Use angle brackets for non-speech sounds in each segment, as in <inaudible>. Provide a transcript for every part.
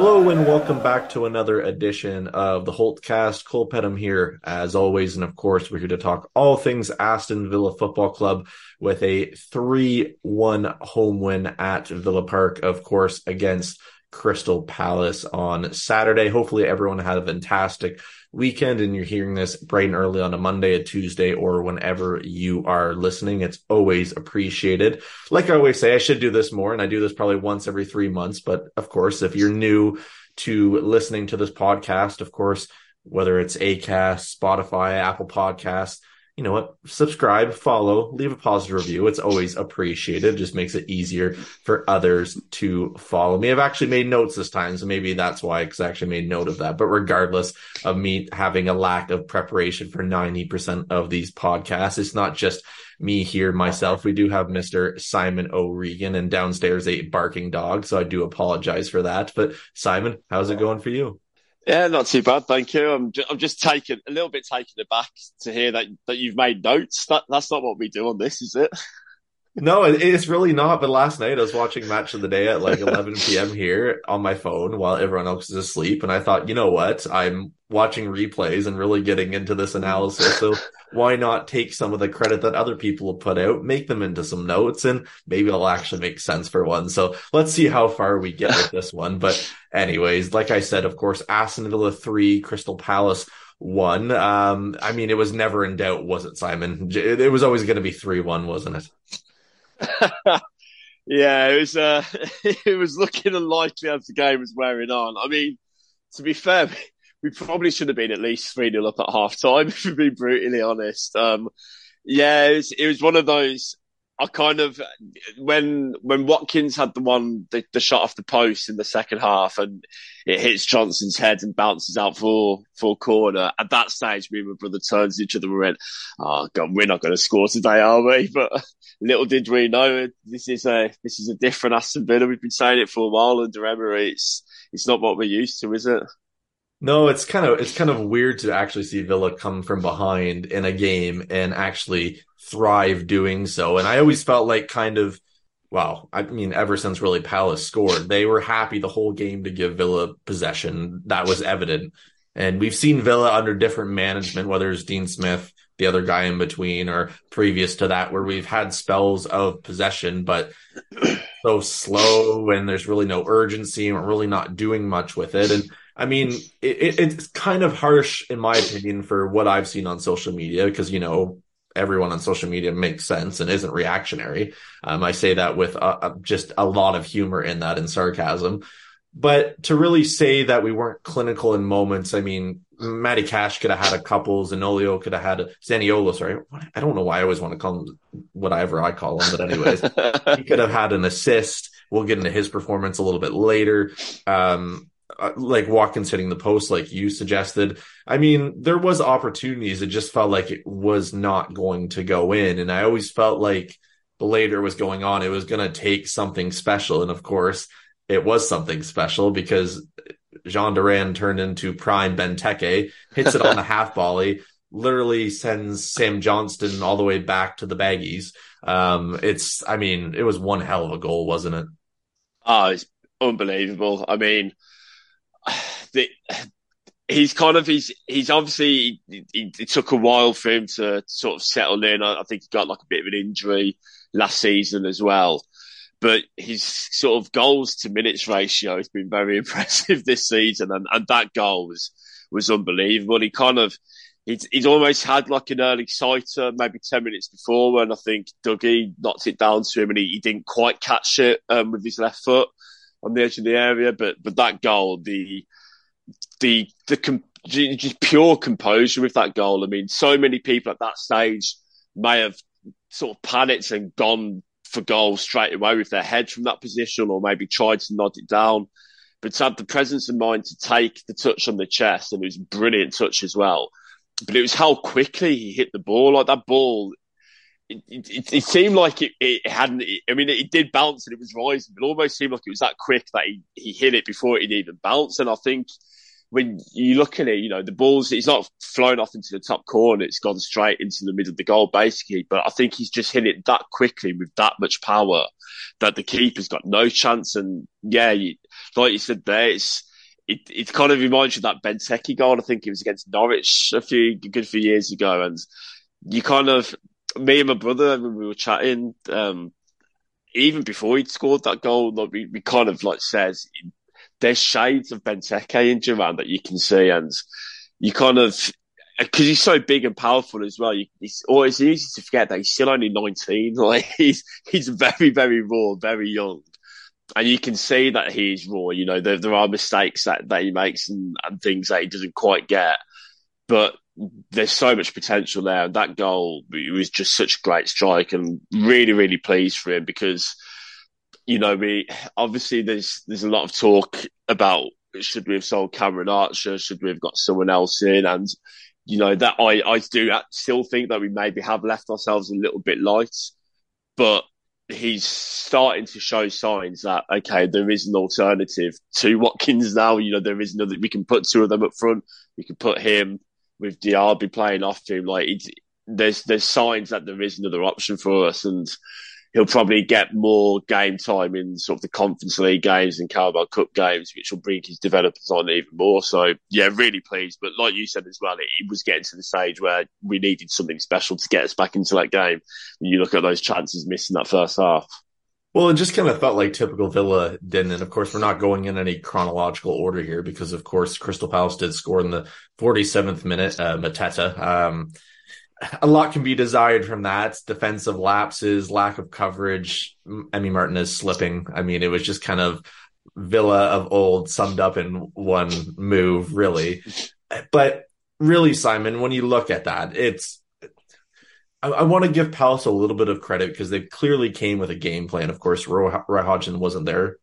Hello and welcome back to another edition of the Holtecast. Cole Pettem here, as always, and of course, we're here to talk all things Aston Villa Football Club with a 3-1 home win at Villa Park, of course, against Crystal Palace on Saturday. Hopefully, everyone had a fantastic weekend and you're hearing this bright and early on a Monday, a Tuesday, or whenever you are listening. It's always appreciated. Like I always say, I should do this more, and I do this probably once every three months. But of course, if you're new to listening to this podcast, of course, whether it's Acast, Spotify, Apple Podcasts, you know what? Subscribe, follow, leave a positive review. It's always appreciated. Just makes it easier for others to follow me. I've actually made notes this time, so maybe that's why, because I actually made note of that. But regardless of me having a lack of preparation for 90% of these podcasts, it's not just me here myself. We do have Mr. Simon O'Regan and downstairs a barking dog. So I do apologize for that. But Simon, how's it going for you? Yeah, not too bad, thank you. I'm just, I'm just taken a little bit taken aback to hear that that you've made notes. That that's not what we do on this, is it? No, it's really not. But last night I was watching Match of the Day at like 11 p.m. here on my phone while everyone else is asleep, and I thought, you know what? I'm watching replays and really getting into this analysis. So why not take some of the credit that other people have put out, make them into some notes, and maybe it'll actually make sense for one. So let's see how far we get with this one. But anyways, like I said, of course, Aston Villa three, Crystal Palace one. Um, I mean, it was never in doubt, was it, Simon? It was always going to be three one, wasn't it? <laughs> yeah, it was. Uh, <laughs> it was looking unlikely as the game was wearing on. I mean, to be fair, <laughs> we probably should have been at least 3 0 up at half time, if we be brutally honest. Um, yeah, it was, it was one of those. I kind of when when Watkins had the one the, the, shot off the post in the second half and it hits Johnstone's head and bounces out for for corner. At that stage, me and my brother turned to each other and went, "Oh God, we're not going to score today, are we?" <laughs> But little did we know this is a this is a different Aston Villa. We've been saying it for a while under Emery. It's it's not what we're used to, is it? No, it's kind of it's kind of weird to actually see Villa come from behind in a game and actually thrive doing so. And I always felt like kind of well, I mean, ever since really Palace scored, they were happy the whole game to give Villa possession. That was evident. And we've seen Villa under different management, whether it's Dean Smith, the other guy in between, or previous to that, where we've had spells of possession, but <clears throat> so slow and there's really no urgency and we're really not doing much with it. And I mean, it, it's kind of harsh, in my opinion, for what I've seen on social media, because, you know, everyone on social media makes sense and isn't reactionary. Um, I say that with just a lot of humor in that and sarcasm. But to really say that we weren't clinical in moments, I mean, Matty Cash could have had a couple, Zanolio could have had a Zaniolo, sorry. I don't know why I always want to call him whatever I call him, but anyways, <laughs> he could have had an assist. We'll get into his performance a little bit later. Um, uh, like Watkins hitting the post, like you suggested. I mean, there was opportunities. It just felt like it was not going to go in, and I always felt like the later was going on, it was going to take something special, and of course, it was something special because Jhon Duran turned into prime Benteke, hits it on the <laughs> half volley, literally sends Sam Johnstone all the way back to the baggies. Um, it's, I mean, it was one hell of a goal, wasn't it? Oh, it's unbelievable. I mean, <sighs> the, <sighs> he's kind of he's he's obviously he, he, it took a while for him to sort of settle in. I, I, think he got like a bit of an injury last season as well, but his sort of goals to minutes ratio has been very <laughs> impressive this season, and, and that goal was was unbelievable. He kind of he's, he's almost had like an early sighter maybe 10 minutes before when I think Dougie knocked it down to him and he, he didn't quite catch it um, with his left foot on the edge of the area. But but that goal, the the the com- just pure composure with that goal. I mean, so many people at that stage may have sort of panicked and gone for goal straight away with their head from that position, or maybe tried to nod it down. But to have the presence of mind to take the touch on the chest, and it was brilliant touch as well. But it was how quickly he hit the ball. Like that ball, it, it, it seemed like it, it hadn't. I mean, it, did bounce and it was rising, but it almost seemed like it was that quick that he, he hit it before it even bounced. And I think when you look at it, you know, the ball's, it's not flown off into the top corner. It's gone straight into the middle of the goal, basically. But I think he's just hit it that quickly with that much power that the keeper's got no chance. And yeah, you, like you said there, it's, it, it kind of reminds you of that Benteke goal. I think it was against Norwich a few, good few years ago. And you kind of, me and my brother, when we were chatting, um, even before he'd scored that goal, like we, we kind of like says, there's shades of Benteke in Duran that you can see, and you kind of because he's so big and powerful as well. You, it's always easy to forget that he's still only 19. <laughs> Like he's he's very very raw, very young, and you can see that he's raw. You know there there are mistakes that that he makes and, and things that he doesn't quite get, but there's so much potential there. And that goal was just such a great strike, and really really pleased for him because you know, we obviously there's there's a lot of talk about should we have sold Cameron Archer, should we have got someone else in, and you know that I I do still think that we maybe have left ourselves a little bit light, but he's starting to show signs that okay, there is an alternative to Watkins now. You know, there is another. We can put two of them up front. We can put him with Diaby playing off him. Like there's there's signs that there is another option for us, and he'll probably get more game time in sort of the Conference League games and Carabao Cup games, which will bring his developers on even more. So yeah, really pleased. But like you said as well, it, it was getting to the stage where we needed something special to get us back into that game. When you look at those chances missing that first half. Well, it just kind of felt like typical Villa didn't. And of course, we're not going in any chronological order here because, of course, Crystal Palace did score in the 47th minute, uh, Mateta. Um, a lot can be desired from that. Defensive lapses, lack of coverage. Emi Martinez slipping. I mean, it was just kind of Villa of old summed up in one move, really. But really, Simon, when you look at that, it's. I, I want to give Palace a little bit of credit because they clearly came with a game plan. Of course, Roy, Roy Hodgson wasn't there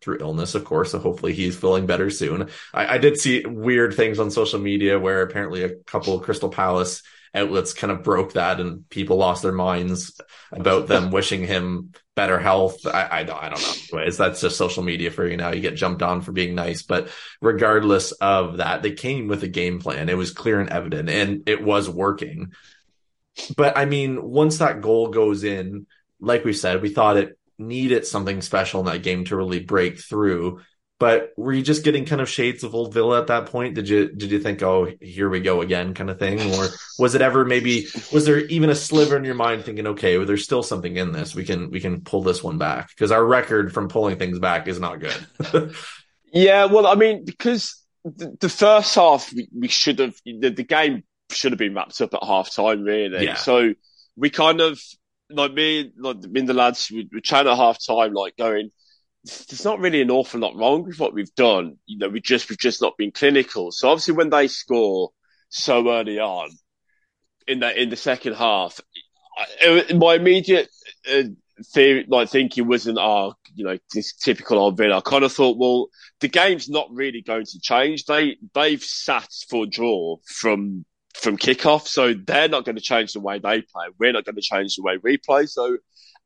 through illness, of course. So hopefully he's feeling better soon. I, I, did see weird things on social media where apparently a couple of Crystal Palace outlets kind of broke that and people lost their minds about <laughs> them wishing him better health. I, I, I don't know. Anyways, that's just social media for you now. You get jumped on for being nice. But regardless of that, they came with a game plan. It was clear and evident and it was working. But I mean, once that goal goes in, like we said, we thought it needed something special in that game to really break through. But were you just getting kind of shades of old Villa at that point? Did you did you think, oh, here we go again, kind of thing, or was it ever maybe was there even a sliver in your mind thinking, okay, well, there's still something in this, we can we can pull this one back because our record from pulling things back is not good. <laughs> yeah, well, I mean, because the, the first half we, we should have the, the, game should have been wrapped up at half time, really. Yeah. So we kind of like me, like me and the lads, we, we chatting at half time, like going there's not really an awful lot wrong with what we've done. You know, we just we've just not been clinical. So obviously, when they score so early on in that in the second half, I, my immediate uh, theory, like thinking wasn't our oh, you know this typical old Villa. I kind of thought, well, the game's not really going to change. They they've sat for draw from from kickoff, so they're not going to change the way they play. We're not going to change the way we play. So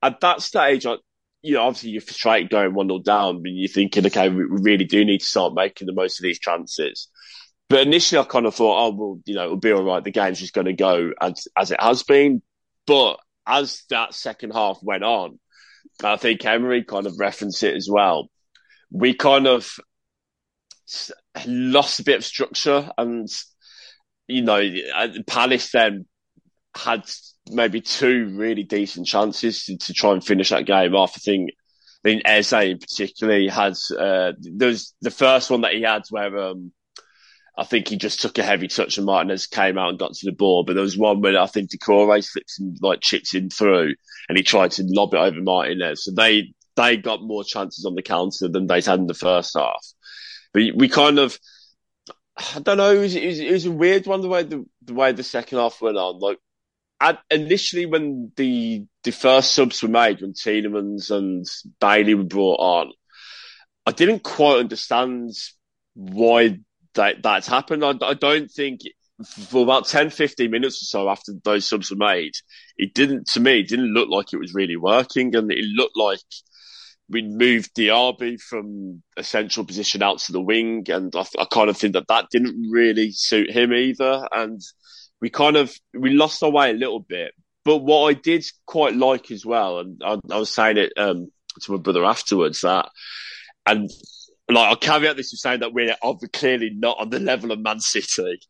at that stage, I, you know, obviously you're frustrated going 1 0 down, but you're thinking, okay, we really do need to start making the most of these chances. But initially, I kind of thought, oh, well, you know, it'll be all right. The game's just going to go as, as it has been. But as that second half went on, I think Emery kind of referenced it as well. We kind of lost a bit of structure and, you know, Palace then had maybe two really decent chances to, to try and finish that game off. I think, I think Eze in particular has, uh, there's the first one that he had where, um, I think he just took a heavy touch and Martinez came out and got to the ball. But there was one where I think Doucouré slips and like chips in through and he tried to lob it over Martinez. So they, they got more chances on the counter than they had in the first half. But we kind of, I don't know, it was, it was, it was a weird one the way the, the way the second half went on. Like at, initially when the the first subs were made, when Tielemans and Bailey were brought on, I didn't quite understand why that that's happened. I, I don't think for about 10, 15 minutes or so after those subs were made, it didn't, to me, it didn't look like it was really working. And it looked like we moved Diaby from a central position out to the wing. And I, I, kind of think that that didn't really suit him either. And we kind of, we lost our way a little bit. But what I did quite like as well, and I, I was saying it um, to my brother afterwards, that, and like I'll caveat this with saying that we're clearly not on the level of Man City.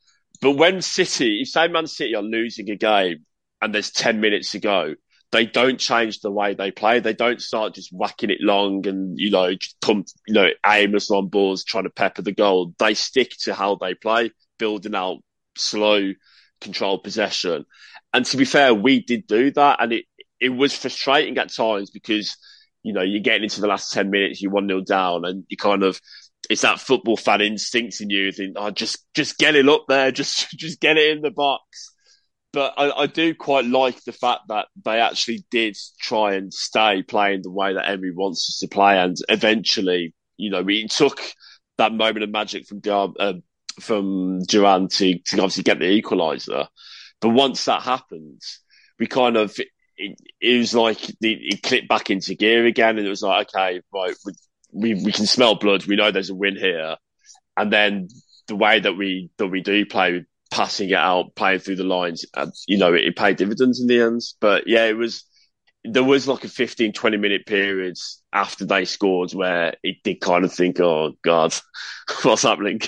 But when City, if say Man City are losing a game and there's 10 minutes to go, they don't change the way they play. They don't start just whacking it long and, you know, come, you know, aimless on balls trying to pepper the goal. They stick to how they play, building out slow, controlled possession. And to be fair, we did do that. And it, it was frustrating at times because, you know, you're getting into the last 10 minutes, you're 1 0 down and you kind of, it's that football fan instinct in you. Think, oh, just just get it up there, <laughs> just just get it in the box. But I, I, do quite like the fact that they actually did try and stay playing the way that Emery wants us to play, and eventually, you know, we took that moment of magic from uh, from Duran to, to obviously get the equaliser. But once that happened, we kind of it, it was like it clicked back into gear again, and it was like, okay, right, we we can smell blood. We know there's a win here, and then the way that we that we do play, passing it out, playing through the lines, you know, it, it paid dividends in the end. But yeah, it was there was like a 15, 20 minute period after they scored where it did kind of think, oh God, <laughs> what's happening?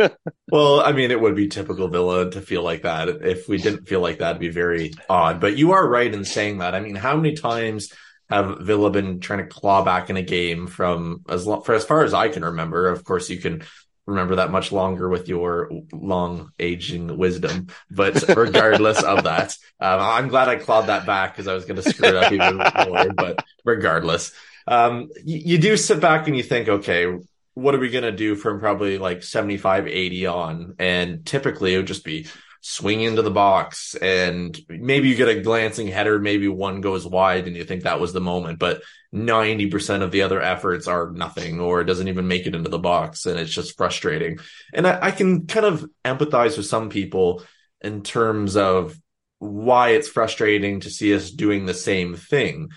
<laughs> well, I mean, it would be typical Villa to feel like that. If we didn't feel like that, it'd be very odd. But you are right in saying that. I mean, how many times have Villa been trying to claw back in a game from as long, for as far as I can remember. Of course, you can remember that much longer with your long aging wisdom. But regardless of that, um, I'm glad I clawed that back because I was going to screw it up even more. But regardless, um, you, you do sit back and you think, okay, what are we going to do from probably like 75, 80 on? And typically it would just be swing into the box and maybe you get a glancing header, maybe one goes wide and you think that was the moment, but 90% of the other efforts are nothing or it doesn't even make it into the box and it's just frustrating. And I, I can kind of empathize with some people in terms of why it's frustrating to see us doing the same thing.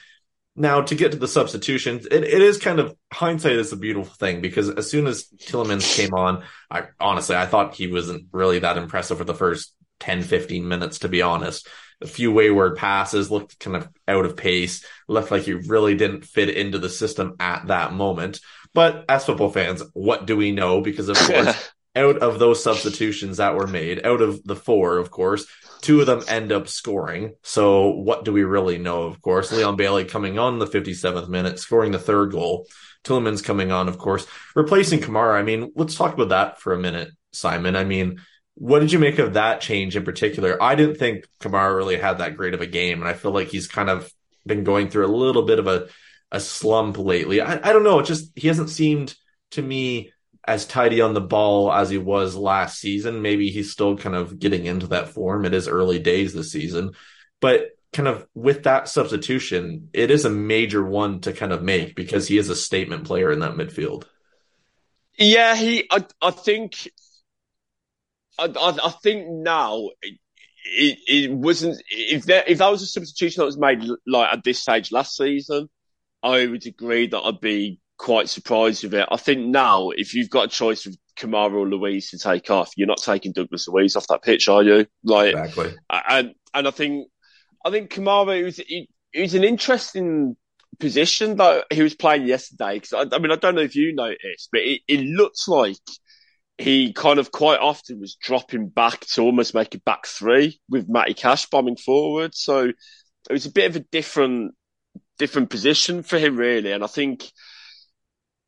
Now, to get to the substitutions, it, it is kind of hindsight is a beautiful thing because as soon as Tielemans came on, I honestly I thought he wasn't really that impressive for the first 10, 15 minutes, to be honest. A few wayward passes looked kind of out of pace, looked like he really didn't fit into the system at that moment. But as football fans, what do we know? Because of course, <laughs> out of those substitutions that were made, out of the four, of course, Two of them end up scoring. So what do we really know? Of course, Leon Bailey coming on the 57th minute, scoring the third goal. Tielemans coming on, of course, replacing Kamara. I mean, let's talk about that for a minute, Simon. I mean, what did you make of that change in particular? I didn't think Kamara really had that great of a game, and I feel like he's kind of been going through a little bit of a, a slump lately. I, I don't know. It just he hasn't seemed to me as tidy on the ball as he was last season. Maybe he's still kind of getting into that form. It is early days this season, but kind of with that substitution, it is a major one to kind of make because he is a statement player in that midfield. Yeah, he. I, I think. I, I, I think now it, it, it, wasn't. If there, if that was a substitution that was made like at this stage last season, I would agree that I'd be quite surprised with it. I think now, if you've got a choice of Kamara or Luiz to take off, you're not taking Douglas Luiz off that pitch, are you? Like, exactly. And and I think I think Kamara was it, it was an interesting position that he was playing yesterday. Because I, I, mean, I don't know if you noticed, but it, it looked like he kind of quite often was dropping back to almost make a back three with Matty Cash bombing forward. So it was a bit of a different different position for him, really. And I think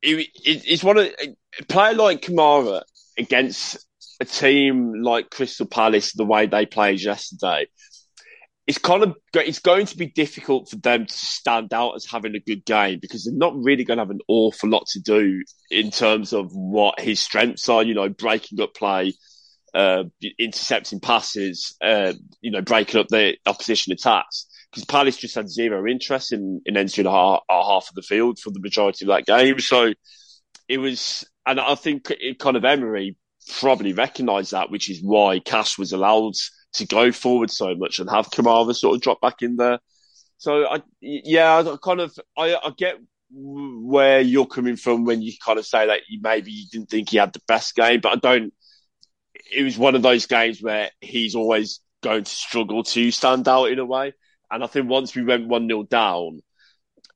it, it, it's one of a player like Kamara against a team like Crystal Palace, the way they played yesterday. It's kind of it's going to be difficult for them to stand out as having a good game because they're not really going to have an awful lot to do in terms of what his strengths are. You know, breaking up play, uh, intercepting passes, uh, you know, breaking up the opposition attacks. Because Palace just had zero interest in, in entering our, our half of the field for the majority of that game. So it was, and I think it kind of Emery probably recognised that, which is why Cash was allowed to go forward so much and have Kamara sort of drop back in there. So I, yeah, I kind of, I, I get where you're coming from when you kind of say that you maybe you didn't think he had the best game, but I don't. It was one of those games where he's always going to struggle to stand out in a way. And I think once we went 1 0 down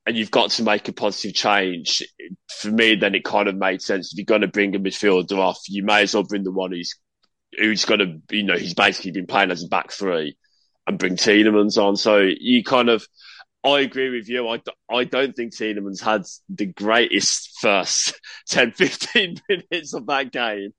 and you've got to make a positive change, for me, then it kind of made sense. If you're going to bring a midfielder off, you may as well bring the one who's, who's going to, you know, he's basically been playing as a back three and bring Tielemans on. So you kind of, I agree with you. I, I don't think Tielemans had the greatest first <laughs> 10, 15 <laughs> minutes of that game.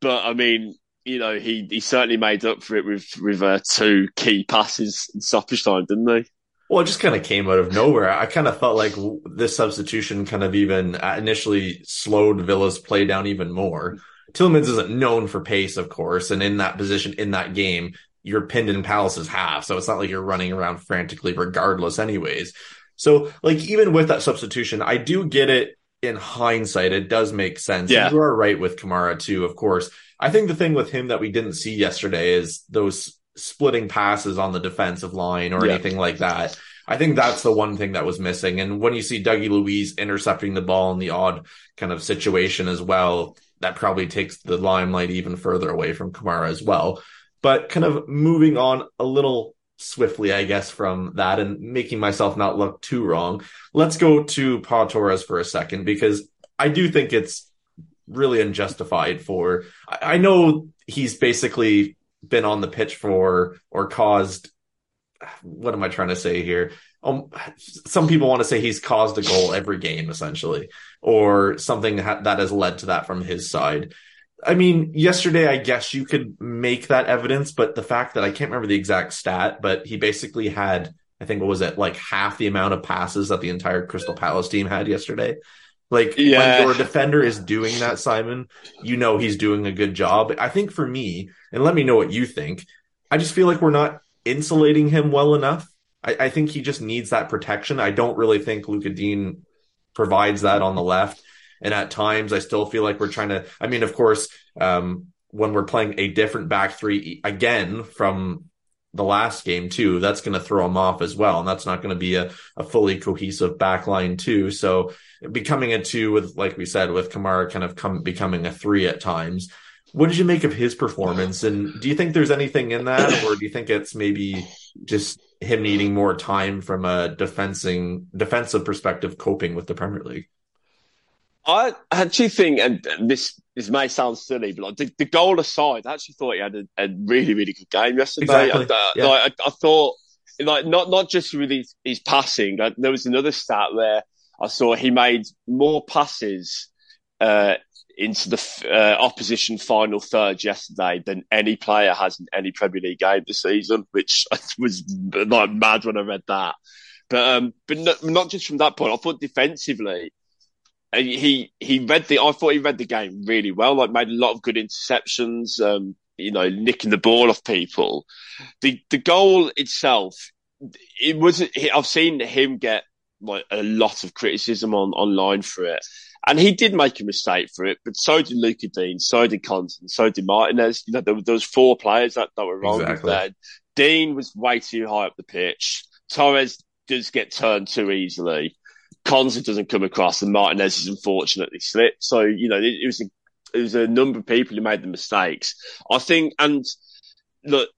But I mean, you know, he, he certainly made up for it with, with uh, two key passes in stoppage time, didn't he? Well, it just kind of came out of nowhere. I kind of felt like this substitution kind of even uh, initially slowed Villa's play down even more. Tielemans isn't known for pace, of course, and in that position in that game, you're pinned in Palace's half, so it's not like you're running around frantically regardless, anyways. So, like, even with that substitution, I do get it in hindsight. It does make sense. Yeah. You are right with Kamara, too, of course. I think the thing with him that we didn't see yesterday is those splitting passes on the defensive line or yeah. anything like that. I think that's the one thing that was missing. And when you see Dougie Luiz intercepting the ball in the odd kind of situation as well, that probably takes the limelight even further away from Kamara as well. But kind of moving on a little swiftly, I guess, from that and making myself not look too wrong, let's go to Pau Torres for a second because I do think it's really unjustified for. I know he's basically been on the pitch for or caused. What am I trying to say here? Um, some people want to say he's caused a goal every game, essentially, or something that has led to that from his side. I mean, yesterday, I guess you could make that evidence, but the fact that I can't remember the exact stat, but he basically had, I think, what was it, like half the amount of passes that the entire Crystal Palace team had yesterday. Like yeah. when your defender is doing that, Simon, you know he's doing a good job. I think for me, and let me know what you think. I just feel like we're not insulating him well enough. I, I think he just needs that protection. I don't really think Luca Digne provides that on the left. And at times, I still feel like we're trying to. I mean, of course, um, when we're playing a different back three again from the last game too, that's going to throw him off as well, and that's not going to be a, a fully cohesive back line too. So becoming a two with, like we said, with Kamara kind of come becoming a three at times. What did you make of his performance? And do you think there's anything in that, or do you think it's maybe just him needing more time from a defensing defensive perspective, coping with the Premier League? I actually think, and this this may sound silly, but like the, the goal aside, I actually thought he had a, a really really good game yesterday. Exactly. I, yeah. like, I, I, thought, like not not just with his, his passing. Like, there was another stat where I saw he made more passes uh, into the uh, opposition final third yesterday than any player has in any Premier League game this season, which <laughs> was like mad when I read that. But um, but not, not just from that point. I thought defensively he he read the. I thought he read the game really well. Like made a lot of good interceptions. Um, you know, nicking the ball off people. The the goal itself, it was. I've seen him get like a lot of criticism on online for it, and he did make a mistake for it. But so did Lucas Digne, so did Konsa, so did Martinez. You know, there, there was four players that, that were wrong exactly. there. Digne was way too high up the pitch. Torres does get turned too easily. Konsa doesn't come across, and Martinez is unfortunately slipped. So you know, it, it was a, it was a number of people who made the mistakes. I think, and look,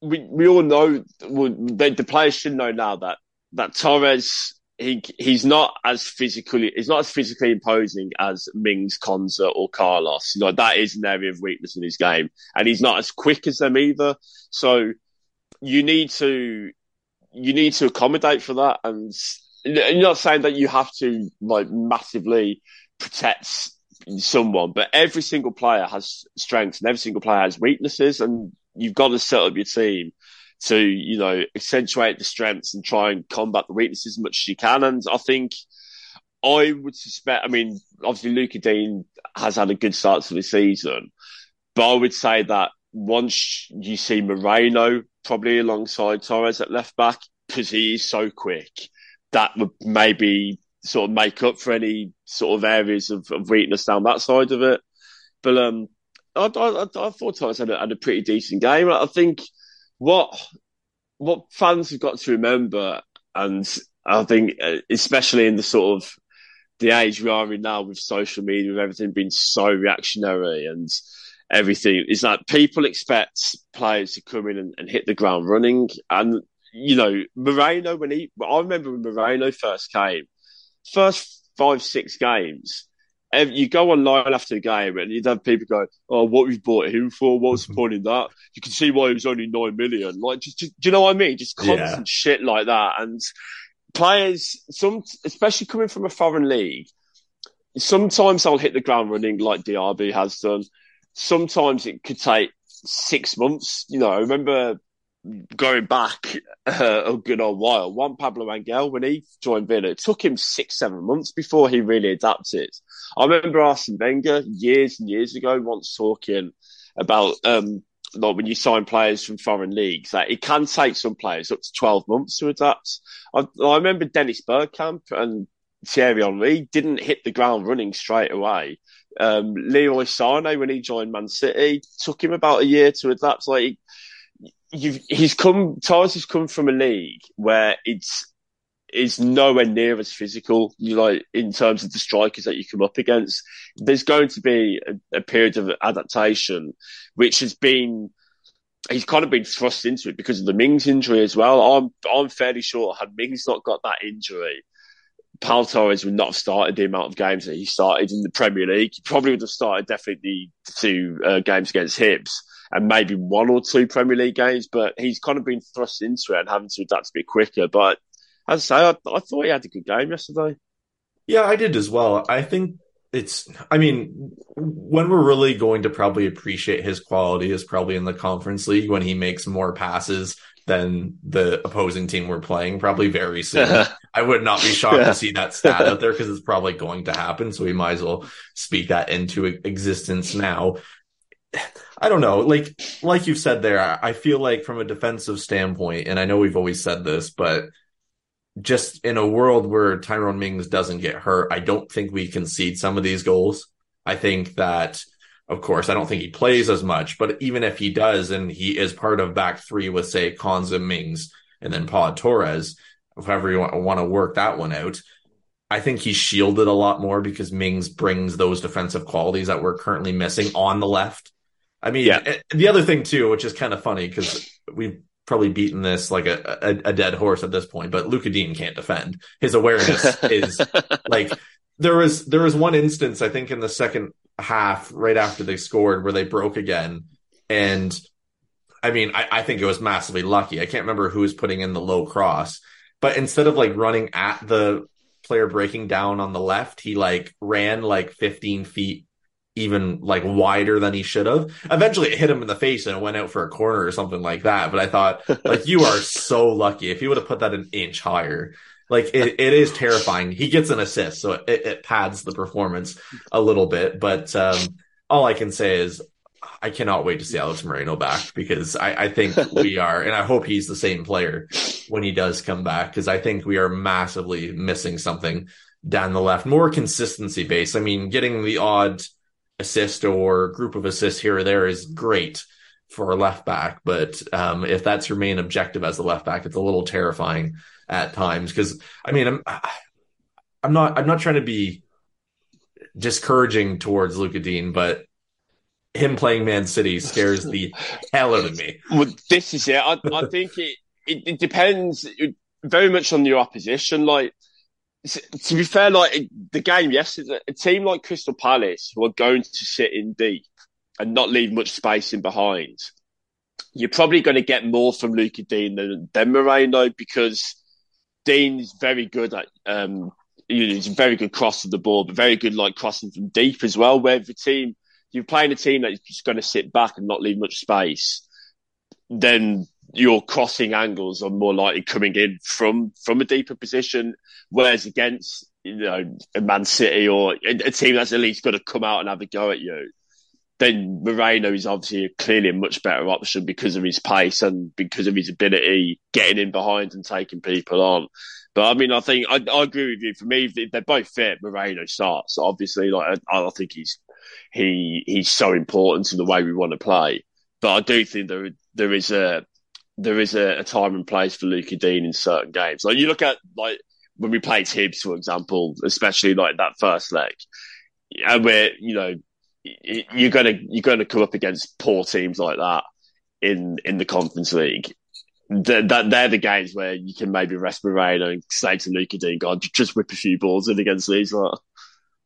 we we all know well, the, the players should know now that that Torres he he's not as physically he's not as physically imposing as Mings, Konsa, or Carlos. You know that is an area of weakness in his game, and he's not as quick as them either. So you need to you need to accommodate for that, and you're not saying that you have to like massively protect someone, but every single player has strengths and every single player has weaknesses, and you've got to set up your team to you know accentuate the strengths and try and combat the weaknesses as much as you can. And I think I would suspect. I mean, obviously Luca Digne has had a good start to the season, but I would say that once you see Moreno probably alongside Torres at left back because he is so quick, that would maybe sort of make up for any sort of areas of, of weakness down that side of it. But um, I, I, I thought Torres had a, had a pretty decent game. I think what what fans have got to remember, and I think uh, especially in the sort of the age we are in now with social media, with everything being so reactionary and everything, is that people expect players to come in and, and hit the ground running. And, you know, Moreno, when he, I remember when Moreno first came, first five, six games, you go online after the game and you'd have people go, "Oh, what we bought him for? What's the mm-hmm. point in that?" You can see why he was only nine million. Like, just, just do you know what I mean? Just constant yeah. shit like that. And players, some especially coming from a foreign league, sometimes I'll hit the ground running like Diaby has done. Sometimes it could take six months. You know, I remember going back uh, a good old while. Juan Pablo Angel, when he joined Villa, it took him six, seven months before he really adapted. I remember Arsene Wenger years and years ago once talking about um, like when you sign players from foreign leagues, that it can take some players up to 12 months to adapt. I, I remember Dennis Bergkamp and Thierry Henry didn't hit the ground running straight away. Um, Leroy Sané, when he joined Man City, took him about a year to adapt. Like, he's come, Torres has come from a league where it's, is nowhere near as physical. You like in terms of the strikers that you come up against. There's going to be a, a period of adaptation, which has been he's kind of been thrust into it because of the Mings injury as well. I'm I'm fairly sure had Mings not got that injury, Pau Torres would not have started the amount of games that he started in the Premier League. He probably would have started definitely the two uh, games against Hibs and maybe one or two Premier League games, but he's kind of been thrust into it and having to adapt a bit quicker. But as I say, I, I thought he had a good game yesterday. Yeah, I did as well. I think it's i mean when we're really going to probably appreciate his quality is probably in the conference league when he makes more passes than the opposing team we're playing probably very soon <laughs> i would not be shocked yeah. to see that stat out there <laughs> because it's probably going to happen so we might as well speak that into existence now i don't know like like you've said there i feel like from a defensive standpoint and i know we've always said this but just in a world where Tyrone Mings doesn't get hurt, I don't think we concede some of these goals. I think that, of course, I don't think he plays as much, but even if he does, and he is part of back three with, say, Konsa Mings and then Pau Torres, however you want to work that one out, I think he's shielded a lot more because Mings brings those defensive qualities that we're currently missing on the left. I mean, yeah. Eh, the other thing too, which is kind of funny because we've probably beaten this like a, a, a, dead horse at this point, but Lucas Digne can't defend. His awareness <laughs> is like there was there was one instance I think in the second half right after they scored where they broke again, and I mean I, I think it was massively lucky. I can't remember who was putting in the low cross, but instead of like running at the player breaking down on the left, he like ran like 15 feet even like wider than he should have. Eventually it hit him in the face and it went out for a corner or something like that. But I thought, like, you are <laughs> so lucky. If he would have put that an inch higher, like it, it is terrifying. He gets an assist, so it, it pads the performance a little bit. But um, all I can say is I cannot wait to see Alex Moreno back because I, I think we <laughs> are, and I hope he's the same player when he does come back because I think we are massively missing something down the left, more consistency based. I mean, getting the odd assist or group of assists here or there is great for a left back. But um, if that's your main objective as a left back, it's a little terrifying at times. Because I mean, I'm I'm not I'm not trying to be discouraging towards Lucas Digne, but him playing Man City scares the <laughs> hell out of me. Well, this is it. I, I think it, it, it depends very much on your opposition. Like to be fair, like the game yesterday, a team like Crystal Palace who are going to sit in deep and not leave much space in behind, you're probably going to get more from Lucas Digne than, than Moreno because is very good at, um, you know, he's very good cross of the ball, but very good like crossing from deep as well. Where the team, you're playing a team that's just going to sit back and not leave much space, then your crossing angles are more likely coming in from from a deeper position, whereas against you know a Man City or a, team that's at least got to come out and have a go at you, then Moreno is obviously clearly a much better option because of his pace and because of his ability getting in behind and taking people on. But I mean, I think I, I agree with you. For me, if they're both fit, Moreno starts. Obviously, like I, I think he's he he's so important to the way we want to play. But I do think there there is a there is a, a time and place for Lucas Digne in certain games. Like you look at like when we played Hibs, for example, especially like that first leg, and where you know you're gonna you're gonna come up against poor teams like that in in the Conference League. That they're the games where you can maybe rest Moreno and say to Lucas Digne, God, just whip a few balls in against these.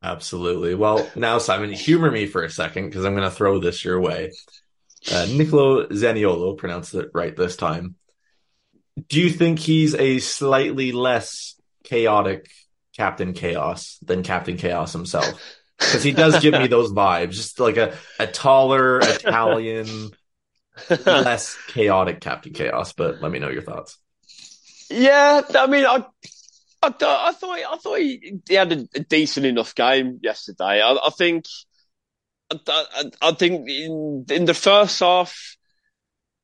Absolutely. Well, now Simon, humor me for a second because I'm going to throw this your way. Uh, Nicolo Zaniolo pronounced it right this time. Do you think he's a slightly less chaotic Captain Chaos than Captain Chaos himself? Because he does give me <laughs> those vibes, just like a, a taller Italian, <laughs> less chaotic Captain Chaos. But let me know your thoughts. Yeah, I mean, I, I, I thought I thought he, he had a, a, decent enough game yesterday. I, I think I, I, think in in the first half,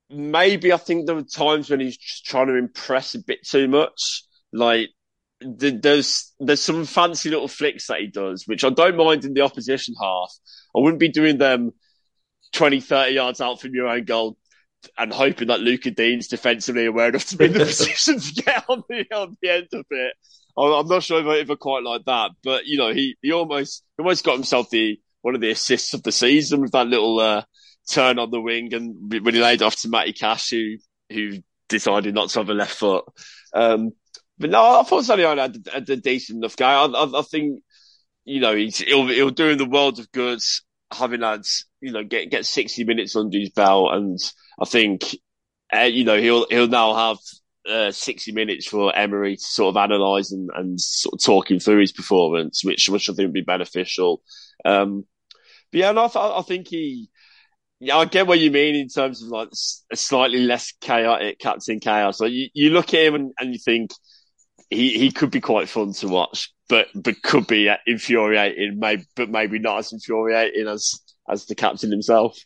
maybe I think there were times when he's just trying to impress a bit too much. Like there's there's some fancy little flicks that he does, which I don't mind in the opposition half. I wouldn't be doing them 20, 30 yards out from your own goal and hoping that Luca Digne's defensively aware enough to be in the <laughs> position to get on the, on the end of it. I'm not sure if I ever quite like that, but you know, he, he almost, he almost got himself the, one of the assists of the season with that little, uh, turn on the wing and when he laid off to Matty Cash, who, who decided not to have a left foot. Um, but no, I thought Zaniolo had, had a decent enough guy. I, I, I think, you know, he's, he'll, he'll do in the world of goods having had, you know, get, get 60 minutes under his belt. And I think, uh, you know, he'll, he'll now have, uh, 60 minutes for Emery to sort of analyse and, and sort of talking through his performance, which, which I think would be beneficial. Um, but yeah, no, I, I think he, yeah, I get what you mean in terms of like a slightly less chaotic Captain Chaos. Like you, you look at him and, and you think, he, he could be quite fun to watch, but but could be infuriating, maybe, but maybe not as infuriating as as the captain himself.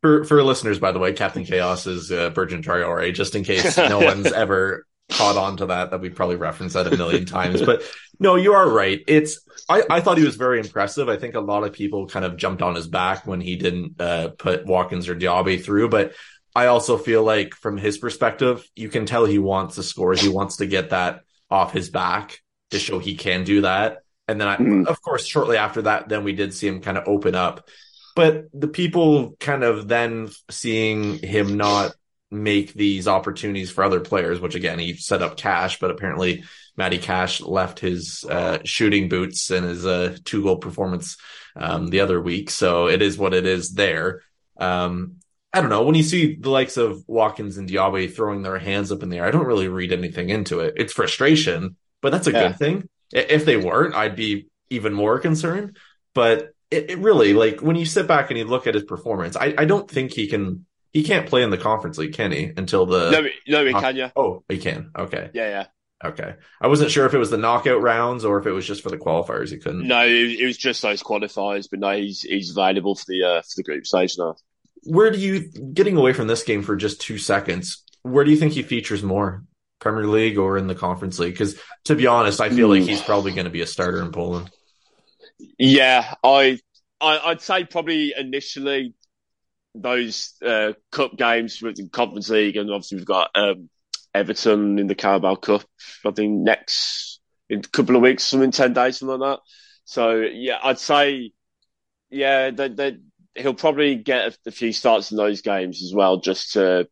For for listeners, by the way, Captain Chaos is uh, Virgin Traore, just in case <laughs> no one's ever caught on to that, that we probably referenced that a million times. But no, you are right. It's I, I thought he was very impressive. I think a lot of people kind of jumped on his back when he didn't uh, put Watkins or Diaby through, but I also feel like from his perspective, you can tell he wants to score. He wants to get that off his back to show he can do that. And then, I, mm. of course, shortly after that, then we did see him kind of open up. But the people kind of then seeing him not make these opportunities for other players, which again, he set up Cash, but apparently Matty Cash left his uh, shooting boots and his uh, two goal performance um, the other week. So it is what it is there. Um, I don't know. When you see the likes of Watkins and Diaby throwing their hands up in the air, I don't really read anything into it. It's frustration, but that's a yeah. good thing. If they weren't, I'd be even more concerned. But it, it, really, like when you sit back and you look at his performance, I, I don't think he can. He can't play in the conference league, can he? Until the no, no, he can. Yeah. Oh, he can. Okay. Yeah, yeah. Okay. I wasn't sure if it was the knockout rounds or if it was just for the qualifiers. He couldn't. No, it was just those qualifiers. But no, he's he's available for the uh, for the group stage now where do you getting away from this game for just two seconds? Where do you think he features more, Premier League or in the Conference League? Because to be honest, I feel like he's probably going to be a starter in Poland. Yeah, I, I would say probably initially those uh, cup games with the Conference League, and obviously we've got um, Everton in the Carabao Cup. I think next in a couple of weeks, something ten days, something like that. So yeah, I'd say yeah, they, they, he'll probably get a, a, few starts in those games as well, just to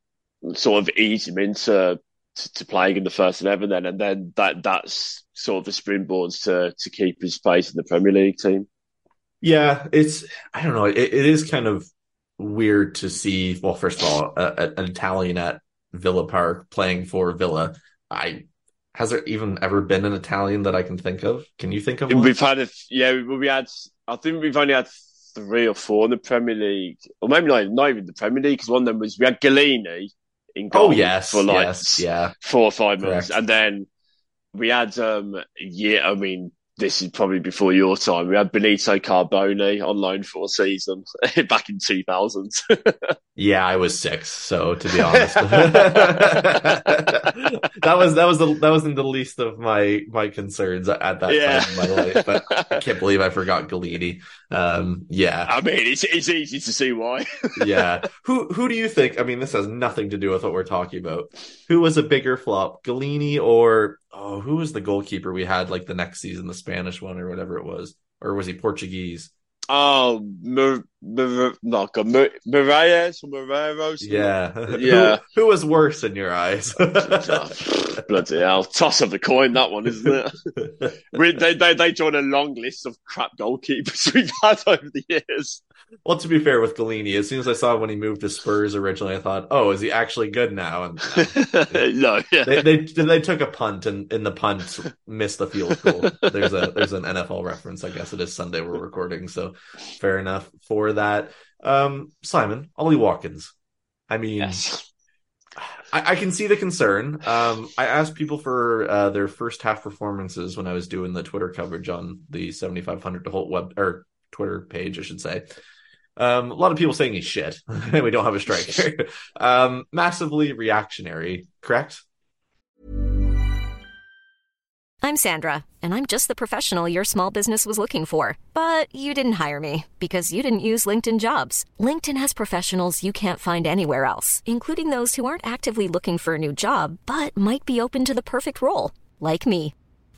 sort of ease him into to, to playing in the first eleven. Then, and then that that's sort of the springboards to to keep his place in the Premier League team. Yeah, it's I don't know. it, it is kind of weird to see. Well, first of all, a, a, an Italian at Villa Park playing for Villa. I has there even ever been an Italian that I can think of? Can you think of one? We've had a yeah, we had. I think we've only had three or four in the Premier League, or maybe not, not even the Premier League, because one of them was we had Gollini in goal oh, yes, for like yes, yeah. four or five months, and then we had um yeah, I mean this is probably before your time. We had Benito Carbone on loan for a season <laughs> back in 2000. yeah, I was six, so to be honest, <laughs> <laughs> that was that was the that wasn't the least of my my concerns at that yeah. time in my life. But I can't believe I forgot Gollini. Um, yeah, I mean it's it's easy to see why. yeah, who who do you think? I mean, this has nothing to do with what we're talking about. Who was a bigger flop, Gollini or oh, who was the goalkeeper we had like the next season, the Spanish one or whatever it was, or was he Portuguese? Oh, Mar- not good. Mar- Moraes or Moreros? Yeah, <laughs> yeah. who, who, was worse in your eyes? <laughs> Bloody hell! Toss of the coin, that one, isn't it? <laughs> we, they, they they join a long list of crap goalkeepers we've had over the years. Well, to be fair with Gollini, as soon as I saw when he moved to Spurs originally, I thought, "Oh, is he actually good now?" And <laughs> no, yeah. they, they they took a punt and in the punt missed the field goal. There's a there's an NFL reference. I guess it is Sunday we're recording, so fair enough for that. Um, Simon Ollie Watkins. I mean, yes. I, I, can see the concern. Um, I asked people for uh, their first half performances when I was doing the Twitter coverage on the 7500 to Holte web or Twitter page, I should say. Um, a lot of people saying he's shit. <laughs> we don't have a striker. um, massively reactionary, correct? I'm Sandra, and I'm just the professional your small business was looking for. But you didn't hire me because you didn't use LinkedIn jobs. LinkedIn has professionals you can't find anywhere else, including those who aren't actively looking for a new job, but might be open to the perfect role, like me.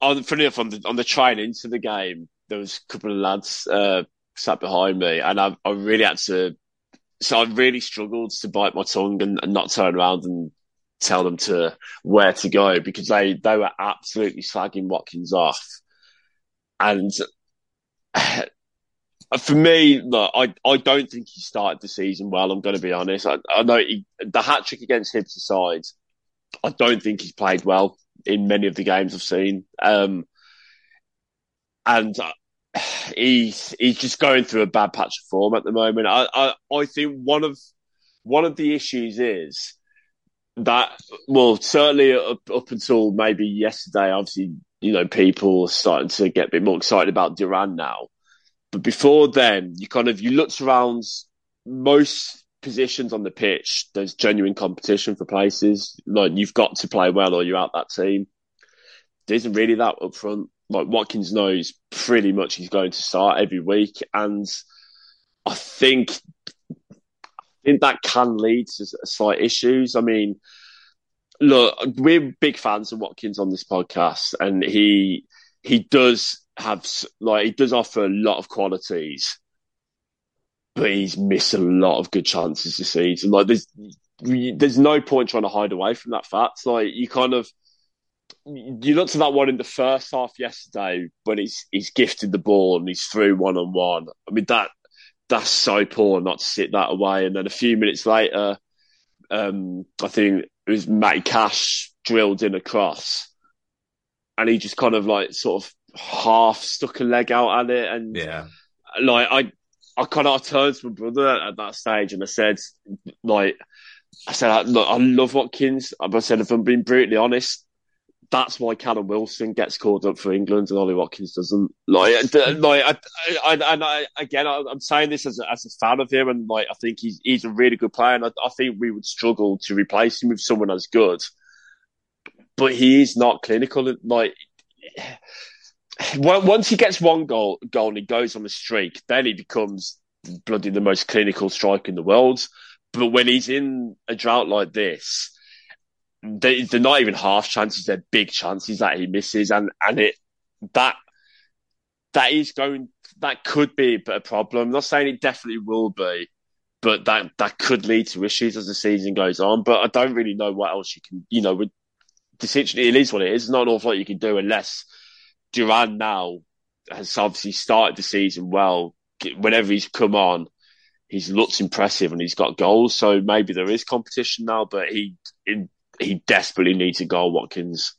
on funny enough, on the on the train into the game, there was a couple of lads uh, sat behind me, and I, I really had to. So I really struggled to bite my tongue and, and not turn around and tell them to where to go because they they were absolutely slagging Watkins off, and <sighs> for me, look, I I don't think he started the season well. I'm going to be honest. I, I know he, the hat trick against Hibs aside, I don't think he's played well in many of the games I've seen. Um, and uh, he's he's just going through a bad patch of form at the moment. I, I I think one of one of the issues is that well certainly up, up until maybe yesterday, obviously you know people are starting to get a bit more excited about Duran now, but before then you kind of you looked around most positions on the pitch, there's genuine competition for places. Like you've got to play well or you're out that team. There isn't really that up front. Like Watkins knows pretty much he's going to start every week, and I think I think that can lead to slight issues. I mean, look, we're big fans of Watkins on this podcast, and he he does have like he does offer a lot of qualities but he's missed a lot of good chances this season. Like there's there's no point trying to hide away from that fact. Like you kind of you looked at that one in the first half yesterday when he's he's gifted the ball and he's through one on one. I mean that that's so poor not to sit that away. And then a few minutes later, um, I think it was Matty Cash drilled in a cross, and he just kind of like sort of half stuck a leg out at it. And yeah, like I I kind of turned to my brother at that stage and I said, like, I said, look, I love Watkins. Uh, I said, if I'm being brutally honest, that's why Callum Wilson gets called up for England and Ollie Watkins doesn't. Like, like, I, I, and I, again, I'm saying this as a, as a fan of him, and like, I think he's he's a really good player, and I, I think we would struggle to replace him with someone as good. But he is not clinical. Like, once he gets one goal, goal and he goes on a streak, then he becomes bloody the most clinical striker in the world. but when he's in a drought like this, they, they're not even half chances; they're big chances that he misses, and and it that that is going that could be a problem. I'm not saying it definitely will be, but that that could lead to issues as the season goes on. But I don't really know what else you can, you know, with essentially it is what it is. It's not an awful lot you can do unless Duran now has obviously started the season well. Whenever he's come on, he's looked impressive and he's got goals. So maybe there is competition now, but he he desperately needs a goal, Watkins.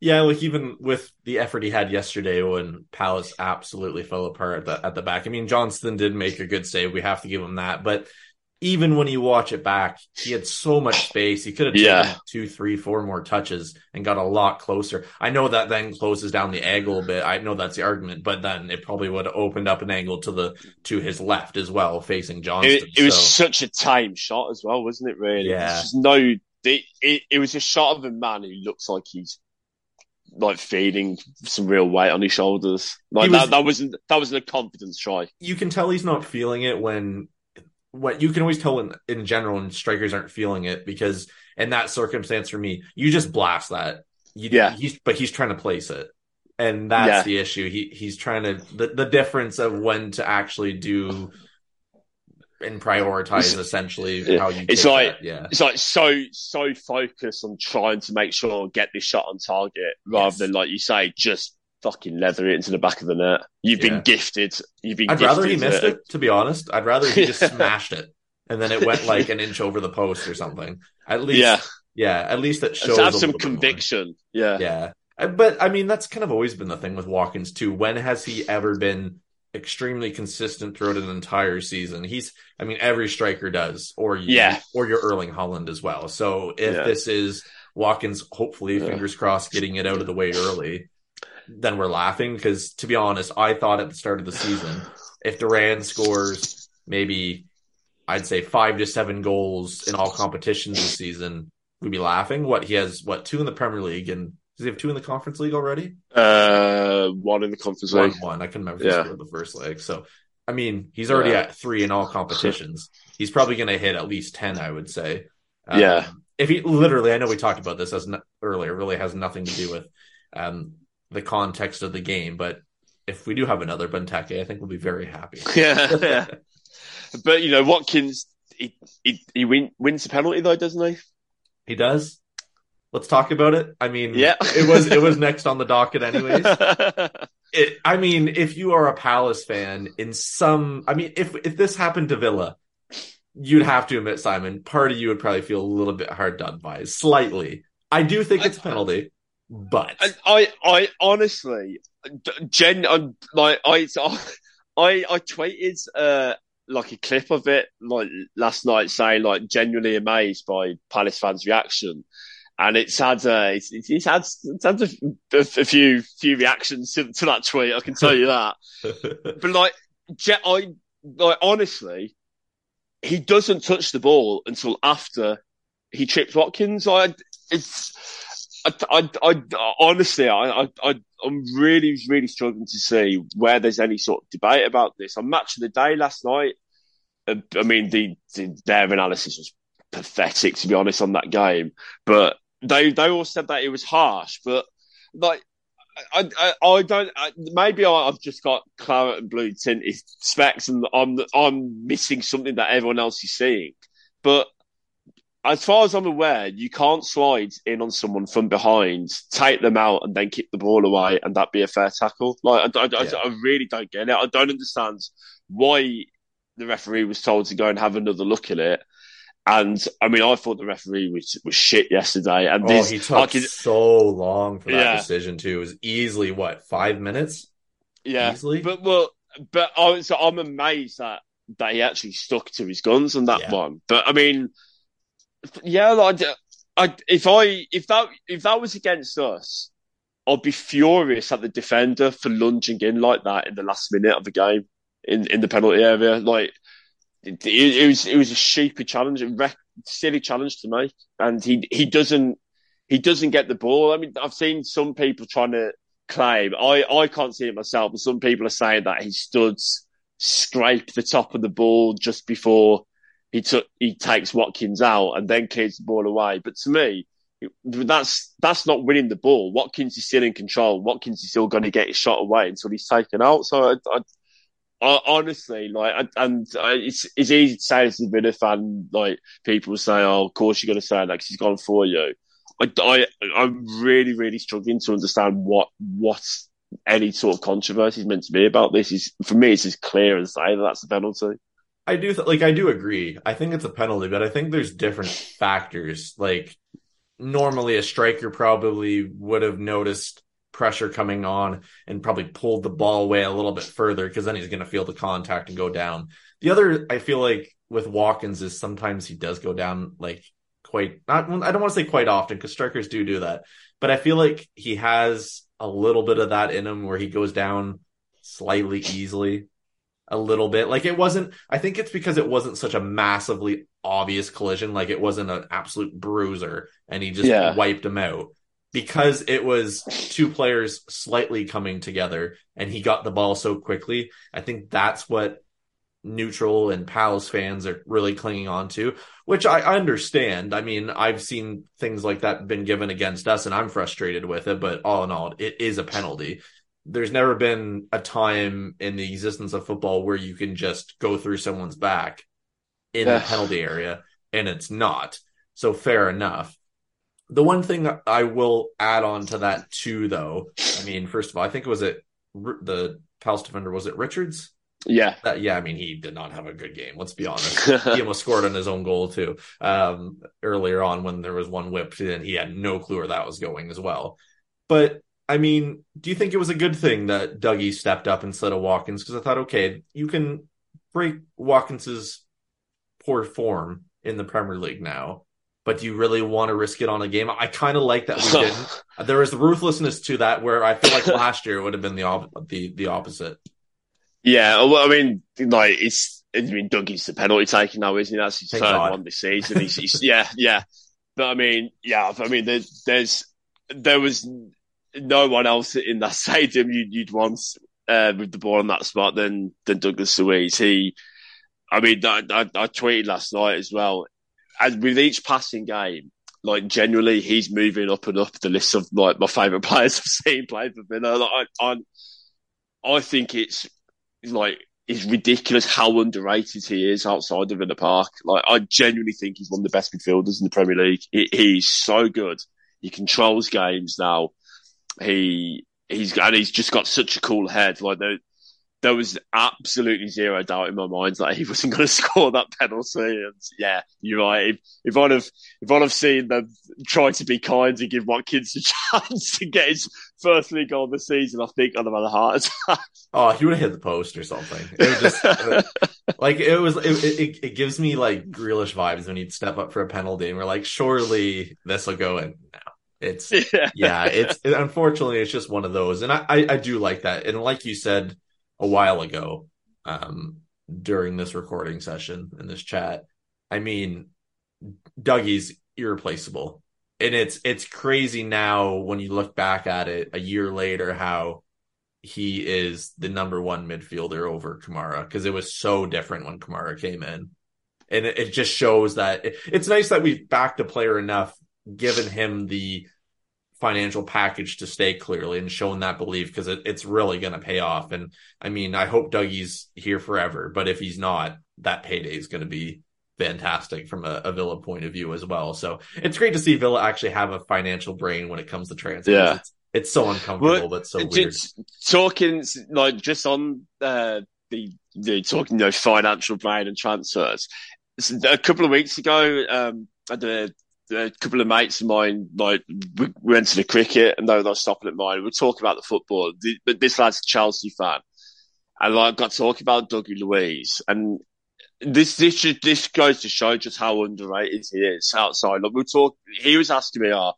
Yeah, like even with the effort he had yesterday when Palace absolutely fell apart at the, at the back. I mean, Johnstone did make a good save. We have to give him that. But even when you watch it back, he had so much space. He could have taken yeah. two, three, four more touches and got a lot closer. I know that then closes down the angle a bit. I know that's the argument, but then it probably would have opened up an angle to the to his left as well, facing Johnstone. It, it so. was such a time shot as well, wasn't it? Really? Yeah. no, it, it, it was a shot of a man who looks like he's like feeling some real weight on his shoulders. Like was, that, that wasn't that wasn't a confidence try. You can tell he's not feeling it when what you can always tell in, in general when strikers aren't feeling it because in that circumstance for me, you just blast that. You, yeah. He's, but he's trying to place it. And that's yeah. the issue. He he's trying to the, the difference of when to actually do and prioritize essentially yeah. how you it's like that. yeah it's like so so focused on trying to make sure get this shot on target rather yes. than like you say just fucking leather it into the back of the net. You've yeah. been gifted. You've been. Gifted. I'd rather he missed it. it. To be honest, I'd rather he just <laughs> smashed it and then it went like an inch over the post or something. At least, yeah, yeah. At least it shows have some conviction. Yeah, yeah. Uh, but I mean, that's kind of always been the thing with Watkins too. When has he ever been extremely consistent throughout an entire season? He's, I mean, every striker does, or you, yeah, or your Erling Haaland as well. So if yeah. this is Watkins, hopefully, yeah. fingers crossed, getting it out of the way early then we're laughing because to be honest, I thought at the start of the season, if Duran scores maybe I'd say five to seven goals in all competitions this season, we'd be laughing. What he has, what two in the Premier League, and does he have two in the Conference League already? Uh, one in the Conference one, League. One. I can remember yeah. the first leg. So, I mean, he's already yeah. at three in all competitions. he's probably going to hit at least ten, I would say. Um, yeah. If he literally, I know we talked about this as no, earlier, really has nothing to do with um, the context of the game. But if we do have another Benteke, I think we'll be very happy. Yeah, <laughs> yeah. but you know, Watkins, he he, he win, wins the penalty though, doesn't he? He does. Let's talk about it. I mean, yeah, it was it was next on the docket, anyways. <laughs> it, I mean, if you are a Palace fan, in some, I mean, if if this happened to Villa, you'd have to admit, Simon, part of you would probably feel a little bit hard done by, slightly. I do think it's a penalty. But I, I honestly, Jen, I'm, like I, <laughs> I, I tweeted uh, like a clip of it like last night saying like genuinely amazed by Palace fans' reaction, and it's had uh, it's, it's had it's had a, a, few few reactions to, to, that tweet. I can tell you that. <laughs> but like, I like honestly, he doesn't touch the ball until after he trips Watkins. I it's I, I, I honestly, I, I, I'm really, really struggling to see where there's any sort of debate about this. On Match of the Day last night, uh, I mean, the, the, their analysis was pathetic, to be honest, on that game. But they, they all said that it was harsh. But like, I, I, I don't. I, maybe I, have just got claret and blue tinted specs, and I'm, I'm missing something that everyone else is seeing. But as far as I'm aware, you can't slide in on someone from behind, take them out, and then kick the ball away, and that be a fair tackle. Like, I, I, yeah. I, I really don't get it. I don't understand why the referee was told to go and have another look at it. And I mean, I thought the referee was was shit yesterday. And oh, this, he took so long for that yeah. decision too. It was easily what five minutes. Yeah, easily. But well, but I, so I'm amazed that that he actually stuck to his guns on that yeah. one. But I mean yeah, like, I, if I if that if that was against us, I'd be furious at the defender for lunging in like that in the last minute of the game in, in the penalty area. Like it, it, was it was a stupid challenge, a rec- silly challenge to make, and he he doesn't he doesn't get the ball. I mean, I've seen some people trying to claim I I can't see it myself, but some people are saying that he stood scrape the top of the ball just before he took he takes Watkins out and then clears the ball away. But to me, that's that's not winning the ball. Watkins is still in control. Watkins is still going to get his shot away until he's taken out. So I, I, I honestly like, and it's it's easy to say this as a Villa fan. Like people say, "Oh, of course you're going to say that because he's gone for you." I, I I'm really really struggling to understand what what any sort of controversy is meant to be about this. Is for me, it's as clear as say that that's a penalty. I do th- like I do agree. I think it's a penalty, but I think there's different factors. Like normally a striker probably would have noticed pressure coming on and probably pulled the ball away a little bit further because then he's going to feel the contact and go down. The other I feel like with Watkins is sometimes he does go down like quite not I don't want to say quite often because strikers do do that, but I feel like he has a little bit of that in him where he goes down slightly easily a little bit. Like it wasn't, I think it's because it wasn't such a massively obvious collision. Like it wasn't an absolute bruiser and he just yeah. wiped him out because it was two players slightly coming together and he got the ball so quickly. I think that's what neutral and Palace fans are really clinging on to, which I understand. I mean, I've seen things like that been given against us and I'm frustrated with it, but all in all, it is a penalty there's never been a time in the existence of football where you can just go through someone's back in the penalty area and it's not. So fair enough. The one thing I will add on to that too, though, I mean, first of all, I think it was it the Palace defender was it Richards? Yeah, that, yeah. I mean, he did not have a good game. Let's be honest. <laughs> he almost scored on his own goal too. Um, earlier on when there was one whipped, and he had no clue where that was going as well. But I mean, do you think it was a good thing that Dougie stepped up instead of Watkins? Because I thought, okay, you can break Watkins's poor form in the Premier League now, but do you really want to risk it on a game? I kind of like that we <laughs> didn't. there the ruthlessness to that where I feel like last year it would have been the op- the the opposite. Yeah, well, I mean, like it's. I mean, Dougie's the penalty taking now, isn't he? That's his Thank third God. one this season. He's, he's, yeah, yeah. But I mean, yeah. I mean, there, there's there was no one else in that <laughs> stadium you'd, you'd want uh, with the ball on that spot than than Douglas Luiz. He, I mean, I, I, I tweeted last night as well. As with each passing game, like generally, he's moving up and up the list of like my favourite <laughs> players I've seen play for Villa. Like, I, I, I think it's like it's ridiculous how underrated he is outside of Villa Park. Like, I genuinely think he's one of the best midfielders in the Premier League. He, he's so good. He controls games now he he's and he's just got such a cool head. Like there, there was absolutely zero doubt in my mind that he <laughs> wasn't going to score that penalty. And yeah, you're right. If, if I'd have if I'd have seen them try to be kind and give Watkins a <laughs> chance to get his first league goal of the season, I think I'd have had a heart attack. <laughs> Oh, he would have hit the post or something. It was just uh, like it was. It, it, it gives me like Grealish vibes when he'd step up for a penalty, and we're like, surely this will go in. now. It's <laughs> yeah, yeah it's it, unfortunately it's just one of those, and I, I, I do like that. And like you said a while ago, um, during this recording session in this chat, I mean, Dougie's irreplaceable, and it's it's crazy now when you look back at it a year later how he is the number one midfielder over Kamara because it was so different when Kamara came in. And it, it just shows that it, it's nice that we've backed a player enough, given him the financial package to stay clearly and shown that belief because it, it's really going to pay off. And I mean, I hope Dougie's here forever, but if he's not, that payday is going to be fantastic from a, a, Villa point of view as well. So it's great to see Villa actually have a financial brain when it comes to transfers. Yeah. It's, it's so uncomfortable, well, but so weird. Talking like just on uh, the, the talking you know financial brain and transfers. A couple of weeks ago, um, at the a couple of mates of mine, like we went to the cricket and they were stopping at mine. We were talking about the football, but this lad's a Chelsea fan, and like got talking about Dougie Luiz, and this this this goes to show just how underrated he is outside. Like we talk, he was asking me, "Ah,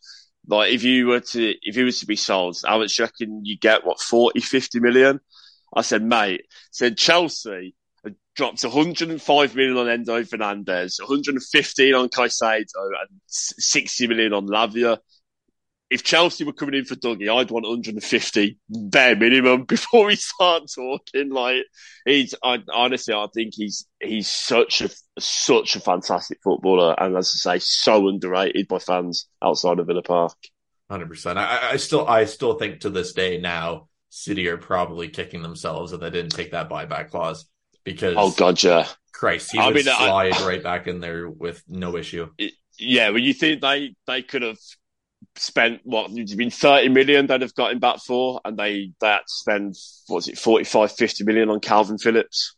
like if you were to if he was to be sold, how much you reckon you get? What 40, 50 million?" I said, "Mate," said Chelsea dropped 105 million on Enzo Fernandez, 115 on Caicedo, and 60 million on Lavia. if Chelsea were coming in for Dougie, I'd want 150 bare minimum <laughs> before we start talking. Like he's, I, honestly, I think he's he's such a such a fantastic footballer, and as I say, so underrated by fans outside of Villa Park. Hundred percent. I, I still, I still think to this day now, City are probably kicking themselves that they didn't take that buyback clause because oh god, yeah, Christ, he I would mean, slide I, right back in there with no issue. <laughs> Yeah, when you think they they could have spent what it's been 30 million they'd have got him back for and they that spend what's it 45 50 million on Kalvin Phillips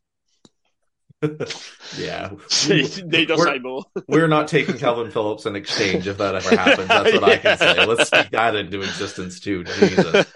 yeah. <laughs> Say more? <laughs> we're not taking Kalvin Phillips in exchange if that ever happens. That's what yeah. I can <laughs> say. Let's speak that into existence too Jesus.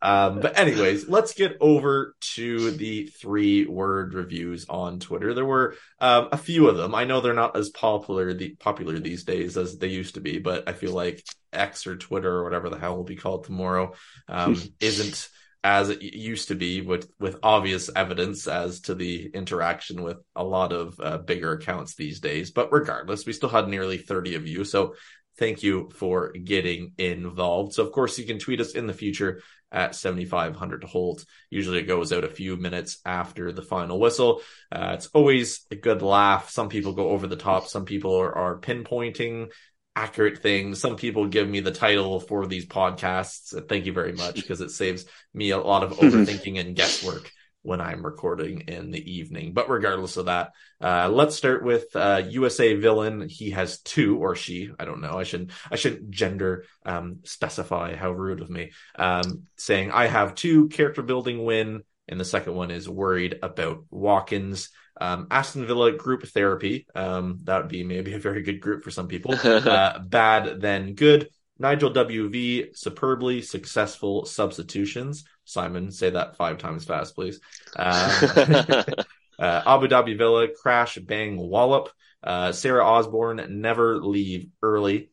Um, but anyways let's get over to the three word reviews on Twitter. There were um, a few of them. I know they're not as popular the popular these days as they used to be but I feel like X or Twitter or whatever the hell will be called tomorrow um, isn't as it used to be with with obvious evidence as to the interaction with a lot of uh, bigger accounts these days. But regardless we still had nearly 30 of you. So thank you for getting involved. So of course you can tweet us in the future at 7500 Holte usually it goes out a few minutes after the final whistle. Uh, it's always a good laugh. Some people go over the top. Some people are, are pinpointing accurate things. Some people give me the title for these podcasts. Thank you very much because it saves me a lot of <laughs> overthinking and guesswork when I'm recording in the evening. But regardless of that, uh, let's start with uh, USA villain. He has two, or she. I don't know. I shouldn't. I shouldn't gender um, specify. How rude of me. Um, saying I have two character building win, and the second one is worried about Watkins. Um, Aston Villa group therapy. Um, that would be maybe a very good group for some people. <laughs> Uh, bad, then good. Nigel WV, superbly successful substitutions. Simon, say that five times fast, please. Uh, <laughs> uh, Abu Dhabi Villa, crash, bang, wallop. Uh, Sarah Osborne, never leave early.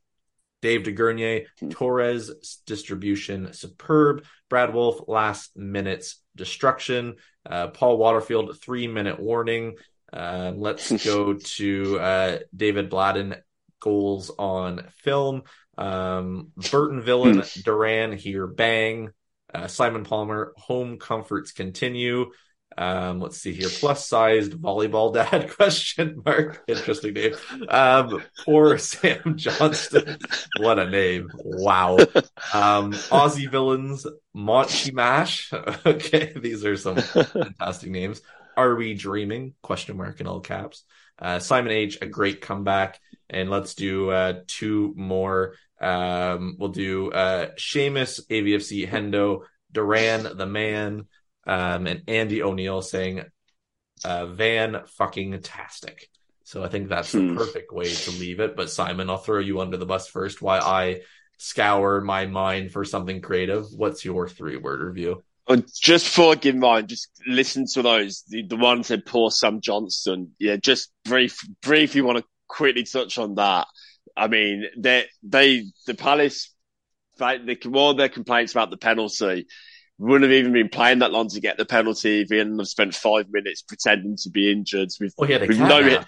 Dave DeGurnier, Torres distribution superb. Brad Wolf, last minutes destruction. Uh, Paul Waterfield, three minute warning. Uh, let's <laughs> go to uh, David Bladden, goals on film. Um, Burton Villain, hmm. Duran here, bang. Uh, Simon Palmer, home comforts continue. Um, let's see here. Plus sized volleyball dad <laughs> question mark. Interesting name. Um, poor Sam Johnstone. What a name. Wow. Um, Aussie villains, Monty Mash. <laughs> okay. These are some fantastic names. Are we dreaming? Question mark in all caps. Uh, Simon H, a great comeback. And let's do, uh, two more. Um, we'll do, uh, Seamus, AVFC, Hendo, Duran, the man, um, and Andy O'Neill saying uh, Van fucking tastic. So I think that's hmm. the perfect way to leave it. But Simon, I'll throw you under the bus first. Why I scour my mind for something creative. What's your three word review? Well, just before I give mine, just listen to those. The, the one said poor Sam Johnstone. Yeah, just brief, brief. You want to quickly touch on that. I mean, they, they, the Palace, they, they, all their complaints about the penalty wouldn't have even been playing that long to get the penalty. If he hadn't have spent five minutes pretending to be injured with, oh, yeah, with no,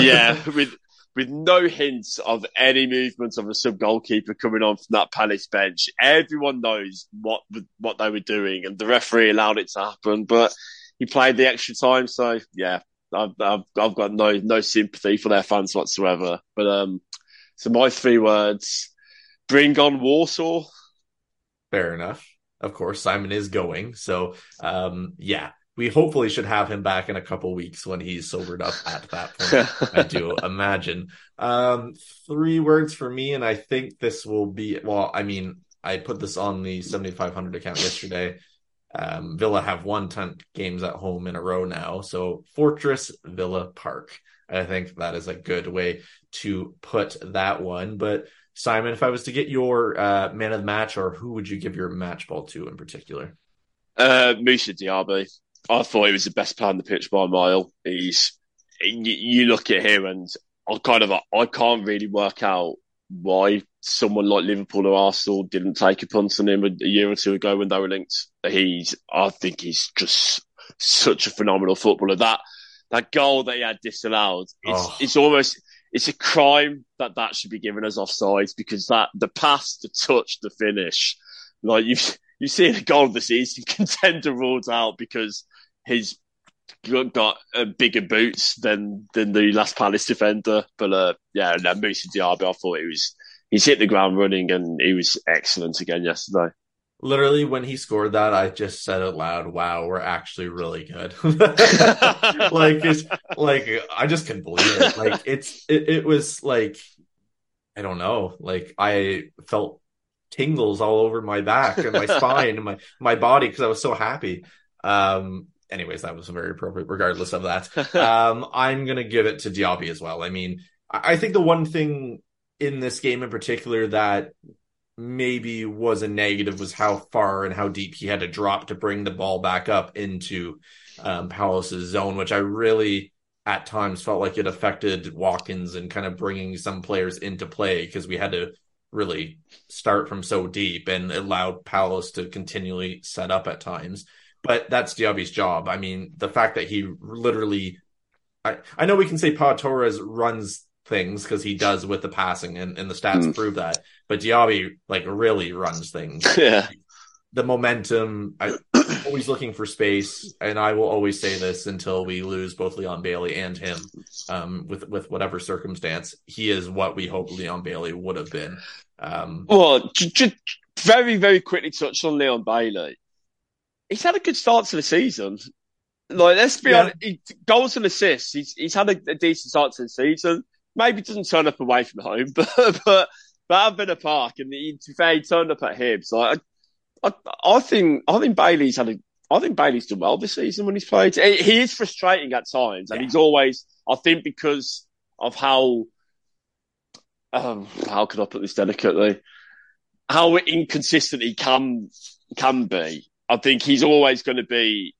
yeah, with with no hints of any movement of a sub goalkeeper coming on from that Palace bench. Everyone knows what what they were doing, and the referee allowed it to happen. But he played the extra time, so yeah, I've I've, I've got no no sympathy for their fans whatsoever. But um, so my three words: bring on Warsaw. Fair enough of course, Simon is going. So, um, yeah, we hopefully should have him back in a couple weeks when he's sobered up at that point. I do <laughs> imagine. Um, three words for me, and I think this will be, well, I mean, I put this on the 7,500 account yesterday. Um, Villa have won 10 games at home in a row now. So Fortress Villa Park. I think that is a good way to put that one. But Simon, if I was to get your uh, man of the match, or who would you give your match ball to in particular? Uh, Moussa Diaby. I thought he was the best player on the pitch by a mile. He's you look at him, and I kind of I can't really work out why someone like Liverpool or Arsenal didn't take a punt on him a, a year or two ago when they were linked. He's I think he's just such a phenomenal footballer. That that goal that he had disallowed, it's, oh. it's almost it's a crime that that should be given as offsides because that the pass, the touch, the finish, like you you see the goal of the season <laughs> contender ruled out because he's got uh, bigger boots than than the last Palace defender. But uh, yeah, no, Moussa Diaby, I thought he was he's hit the ground running and he was excellent again yesterday literally when he scored that i just said it loud wow we're actually really good. <laughs> Like it's like i just couldn't believe it. Like it's it, it was like i don't know. Like i felt tingles all over my back and my spine and my my body because i was so happy. Um anyways that was very appropriate regardless of that. Um i'm gonna give it to diaby as well. I mean i think the one thing in this game in particular that maybe was a negative was how far and how deep he had to drop to bring the ball back up into um, Palace's zone, which I really at times felt like it affected Watkins and kind of bringing some players into play because we had to really start from so deep and allowed Palace to continually set up at times. But that's Diaby's job. I mean, the fact that he literally, I, I know we can say Pau Torres runs things because he does with the passing and, and the stats mm. prove that. But Diaby like really runs things. <laughs> Yeah. The momentum, I always looking for space, and I will always say this until we lose both Leon Bailey and him, um, with with whatever circumstance. He is what we hope Leon Bailey would have been. Um, well, just very very quickly touch on Leon Bailey. He's had a good start to the season. Like let's be yeah. honest, he, goals and assists. He's he's had a, a decent start to the season maybe doesn't turn up away from home, <laughs> but but but I've been a park and he, to be fair, he turned up at Hibs. Like I, I, I think I think Bailey's had a I think Bailey's done well this season when he's played. He is frustrating at times, and yeah. he's always I think because of how um, how can I put this delicately? How inconsistent he can can be. I think he's always going to be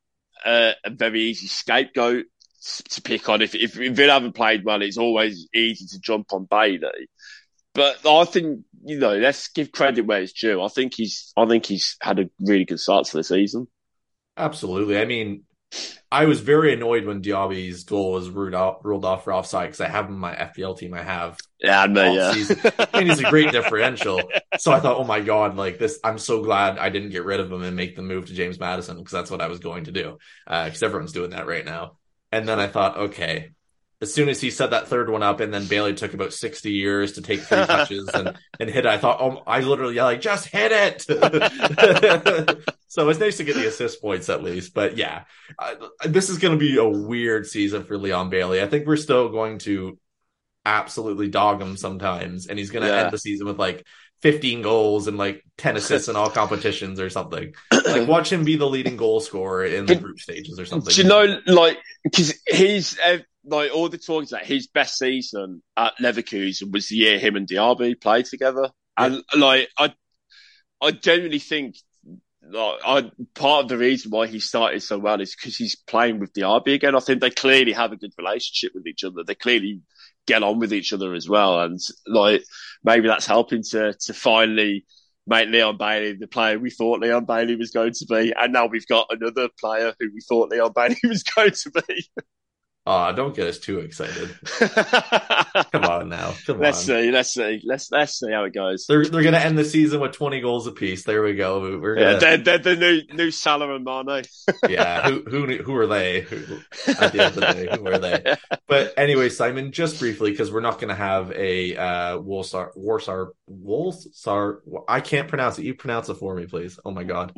a, a very easy scapegoat to pick on. If, if Villa haven't played well, it's always easy to jump on Bailey. But I think you know, let's give credit where it's due. I think he's, I think he's had a really good start to the season. Absolutely. I mean, I was very annoyed when Diaby's goal was ruled off, ruled off for offside because I have him in my FPL team. I have yeah, I yeah. <laughs> and he's a great differential. So I thought, oh my god, like this, I'm so glad I didn't get rid of him and make the move to James Maddison because that's what I was going to do. Because uh, everyone's doing that right now. And then I thought, okay, as soon as he set that third one up, and then Bailey took about 60 years to take three <laughs> touches and, and hit it, I thought, oh, I literally like, just hit it. <laughs> <laughs> so it's nice to get the assist points at least. But yeah, uh, this is going to be a weird season for Leon Bailey. I think we're still going to absolutely dog him sometimes, and he's going to yeah. end the season with like 15 goals and like 10 assists in all <laughs> competitions or something. <clears throat> Like watch him be the leading goal scorer in the group stages or something. Do you know, like, because he's uh, like all the talk is that his best season at Leverkusen was the year him and Diaby played together, yeah. and like I, I genuinely think. Like, I, part of the reason why he started so well is because he's playing with Diaby again. I think they clearly have a good relationship with each other. They clearly get on with each other as well. And like maybe that's helping to to finally make Leon Bailey the player we thought Leon Bailey was going to be. And now we've got another player who we thought Leon Bailey <laughs> was going to be. Oh, don't get us too excited. <laughs> Come on now. Come let's on. see. Let's see. Let's let's see how it goes. They're they're gonna end the season with twenty goals apiece. There we go. We're gonna... Yeah, they're, they're the new new Salah and Mane. <laughs> yeah. Who who who are they? Who, at the end of the day, who are they? <laughs> But anyway, Simon, just briefly because we're not gonna have a uh Wolsar Warsar Wolsar. I can't pronounce it. You pronounce it for me, please. Oh my god.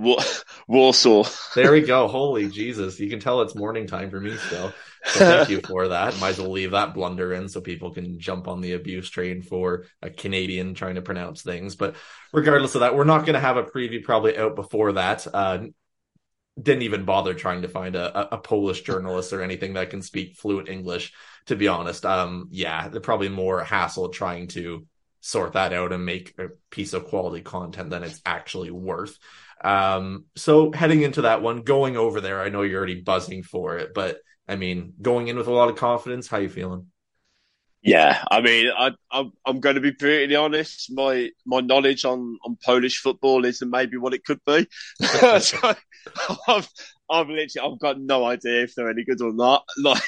Warsaw. there we go. Holy Jesus! You can tell it's morning time for me still. So thank you <laughs> for that. Might as well leave that blunder in so people can jump on the abuse train for a Canadian trying to pronounce things. But regardless of that, we're not going to have a preview probably out before that. Uh, didn't even bother trying to find a, a Polish journalist or anything that can speak fluent English. To be honest, um, yeah, they're probably more hassle trying to sort that out and make a piece of quality content than it's actually worth. Um, so heading into that one, going over there, I know you're already buzzing for it, but I mean, going in with a lot of confidence, how you feeling? Yeah, I mean, I, I'm I'm going to be brutally honest. My my knowledge on, on Polish football isn't maybe what it could be. <laughs> so I've I've literally I've got no idea if they're any good or not. <laughs> Like,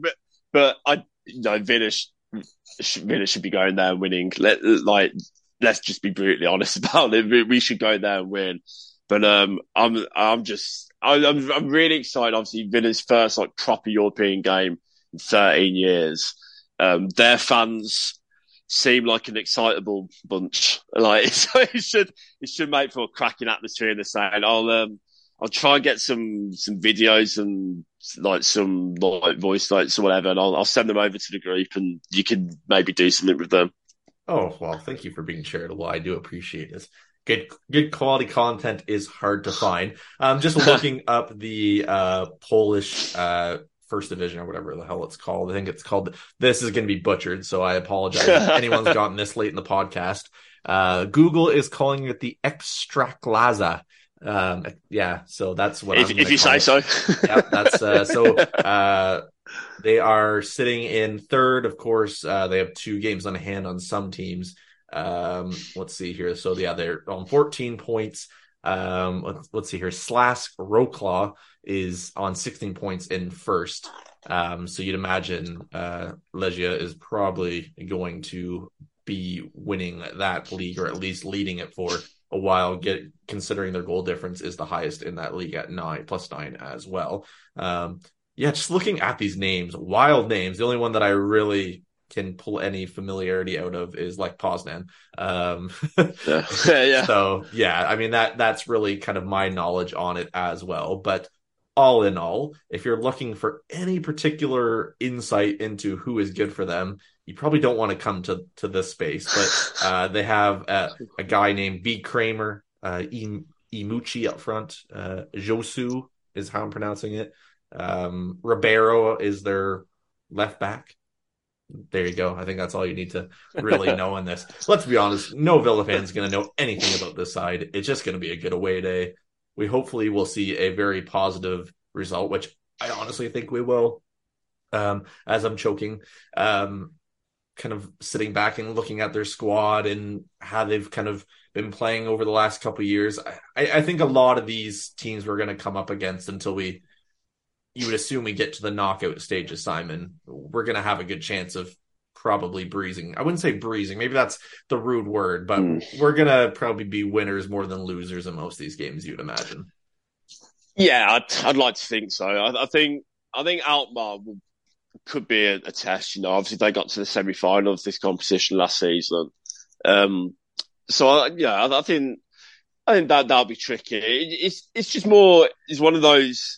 but but I you know Villa Villa should be going there and winning. Let, like, let's just be brutally honest <laughs> about it. We should go there and win. But um, I'm I'm just I'm I'm really excited. Obviously, Villa's first like proper European game in 13 years. Um, their fans seem like an excitable bunch. <laughs> Like <laughs> so it should it should make for a cracking atmosphere in the side. I'll um I'll try and get some some videos and like some like voice notes or whatever, and I'll I'll send them over to the group, and you can maybe do something with them. Oh well, thank you for being charitable. I do appreciate it. Good good quality content is hard to <sighs> find. I'm just <laughs> looking up the uh, Polish uh, first division or whatever the hell it's called. I think it's called. This is going to be butchered, so I apologize if <laughs> anyone's gotten this late in the podcast. Uh, Google is calling it the Ekstraklasa. Um, yeah, so that's what if, if you say it. so. yeah, that's uh, <laughs> so. Uh, they are sitting in third, of course. Uh, they have two games on hand on some teams. Um, let's see here. So yeah, they're on 14 points. Um, let's, let's see here. Slask Wroclaw is on 16 points in first. Um, so you'd imagine uh, Legia is probably going to be winning that league or at least leading it for a while. Get considering their goal difference is the highest in that league at nine plus nine as well. Um, yeah, just looking at these names, wild names. The only one that I really can pull any familiarity out of is like Poznan. Um, <laughs> <laughs> yeah. yeah. So yeah, I mean that that's really kind of my knowledge on it as well. But all in all, if you're looking for any particular insight into who is good for them, you probably don't want to come to to this space. But <laughs> uh, they have a, a, guy named B Kramer, uh, Imuchi up front. Uh, Josu is how I'm pronouncing it. Um, Ribeiro is their left back there you go. I think that's all you need to really <laughs> know in this. Let's be honest, no Villa fan's is going to know anything about this side. It's just going to be a good away day. We hopefully will see a very positive result, which I honestly think we will. Um, as I'm choking, um, kind of sitting back and looking at their squad and how they've kind of been playing over the last couple years. I, I think a lot of these teams we're going to come up against until we you would assume we get to the knockout stages, Simon, we're going to have a good chance of probably breezing. I wouldn't say breezing. Maybe that's the rude word, but mm. we're going to probably be winners more than losers in most of these games, you'd imagine. Yeah, I'd, I'd like to think so. I, I think I think Alkmaar will, could be a, a, test. You know, obviously they got to the semi final of this competition last season. Um, so I, yeah, I, I, think I think that that'll be tricky. It, it's it's just more. It's one of those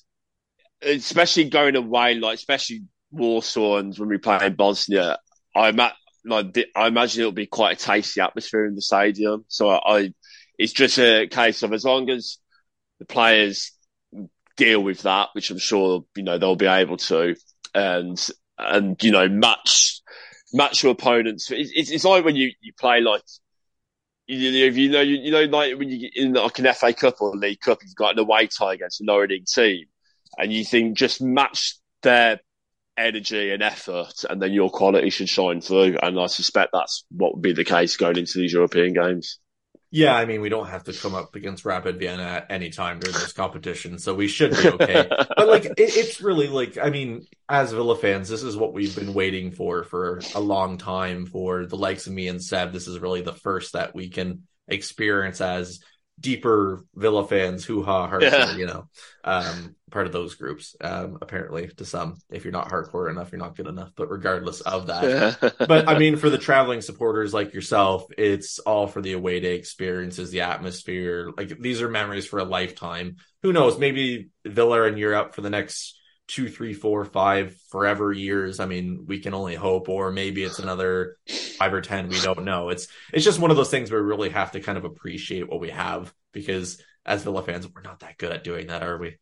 especially going away, like especially Warsaw and when we play in Bosnia, I'm at, like I imagine it'll be quite a tasty atmosphere in the stadium. So I, I, it's just a case of as long as the players deal with that, which I'm sure you know they'll be able to, and and you know match match your opponents. It's, it's like when you, you play like you, if you know you, you know like when you in like an FA Cup or League Cup, you've got an away tie against a lower league team and you think just match their energy and effort, and then your quality should shine through. And I suspect that's what would be the case going into these European games. Yeah, I mean, we don't have to come up against Rapid Vienna at any time during this competition, so we should be okay. <laughs> but like, it, it's really like, I mean, as Villa fans, this is what we've been waiting for for a long time. For the likes of me and Seb, this is really the first that we can experience as deeper Villa fans, hoo ha, hardcore, yeah. you know, um, part of those groups, um, apparently to some. If you're not hardcore enough, you're not good enough. But regardless of that, <laughs> but I mean, for the traveling supporters like yourself, it's all for the away day experiences, the atmosphere. Like these are memories for a lifetime. Who knows? Maybe Villa in Europe for the next two, three, four, five, forever years. I mean, we can only hope, or maybe it's another five or ten. We don't know. It's it's just one of those things where we really have to kind of appreciate what we have because as Villa fans, we're not that good at doing that, are we?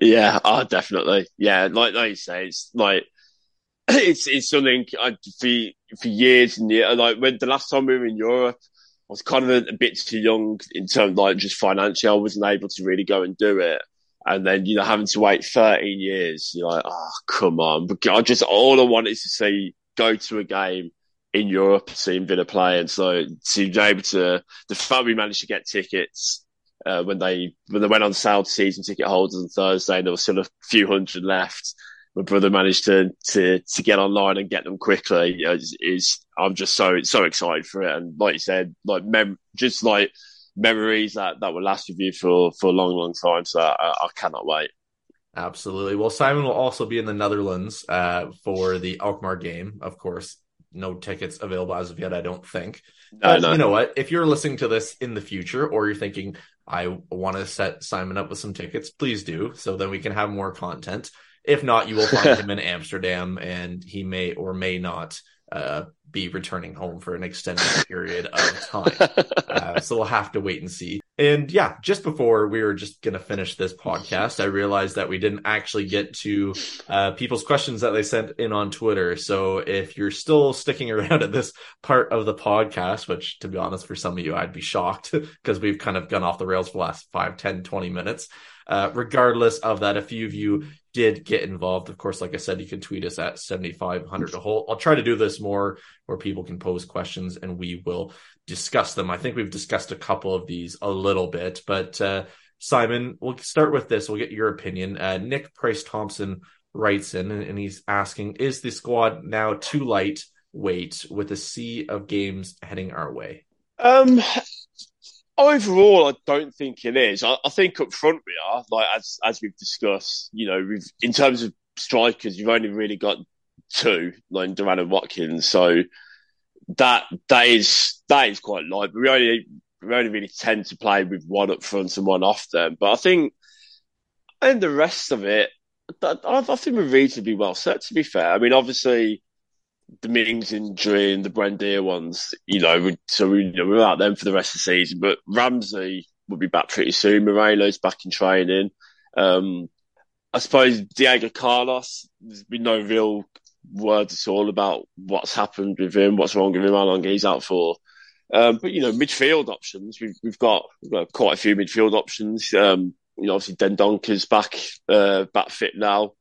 Yeah, oh, definitely. Yeah, like like you say, it's like <clears throat> it's it's something I for for years and years. Like when the last time we were in Europe, I was kind of a, a bit too young in terms like just financially. I wasn't able to really go and do it and then you know having to wait 13 years you're like oh come on. But i just all i wanted to see go to a game in europe seeing villa play and so to be able to the we managed to get tickets uh, when they when they went on sale to season ticket holders on thursday and there was still a few hundred left. My brother managed to to to get online and get them quickly. Is, is I'm just so so excited for it. And like you said, like mem- just like memories that that will last with you for for a long, long time. So I, I cannot wait. Absolutely. Well, Simon will also be in the Netherlands uh, for the Alkmaar game. Of course, no tickets available as of yet. I don't think. No, But no. You know what? If you're listening to this in the future, or you're thinking, I want to set Simon up with some tickets, please do, so then we can have more content. If not, you will find <laughs> him in Amsterdam, and he may or may not uh, be returning home for an extended <laughs> period of time. Uh, so we'll have to wait and see. And yeah, just before we were just going to finish this podcast, I realized that we didn't actually get to uh, people's questions that they sent in on Twitter. So if you're still sticking <laughs> around at this part of the podcast, which to be honest, for some of you, I'd be shocked <laughs> because we've kind of gone off the rails for the last 5, 10, 20 minutes. Uh, regardless of that, a few of you did get involved. Of course, like I said, you can tweet us at 7500 to Holte. I'll try to do this more where people can pose questions and we will discuss them. I think we've discussed a couple of these a little bit, but uh, Simon, we'll start with this. We'll get your opinion. Uh, Nick Price Thompson writes in and, he's asking Is the squad now too lightweight with a sea of games heading our way? Um, overall, I don't think it is. I, I think up front we are, like as as we've discussed. You know, we've in terms of strikers, you've only really got two, like Duran and Watkins. So that that is that is quite light. But we only we only really tend to play with one up front and one off them. But I think and the rest of it, I, I think we're reasonably well set. To be fair, I mean, obviously the Mings injury and the Buendia ones, you know, we, so we, you know, we're out them for the rest of the season. But Ramsey will be back pretty soon. Moreno's back in training. Um, I suppose Diego Carlos, there's been no real words at all about what's happened with him, what's wrong with him, how long he's out for. Um, but you know, midfield options, we've we've got, we've got quite a few midfield options. Um, you know, obviously Dendoncker's back uh, back fit now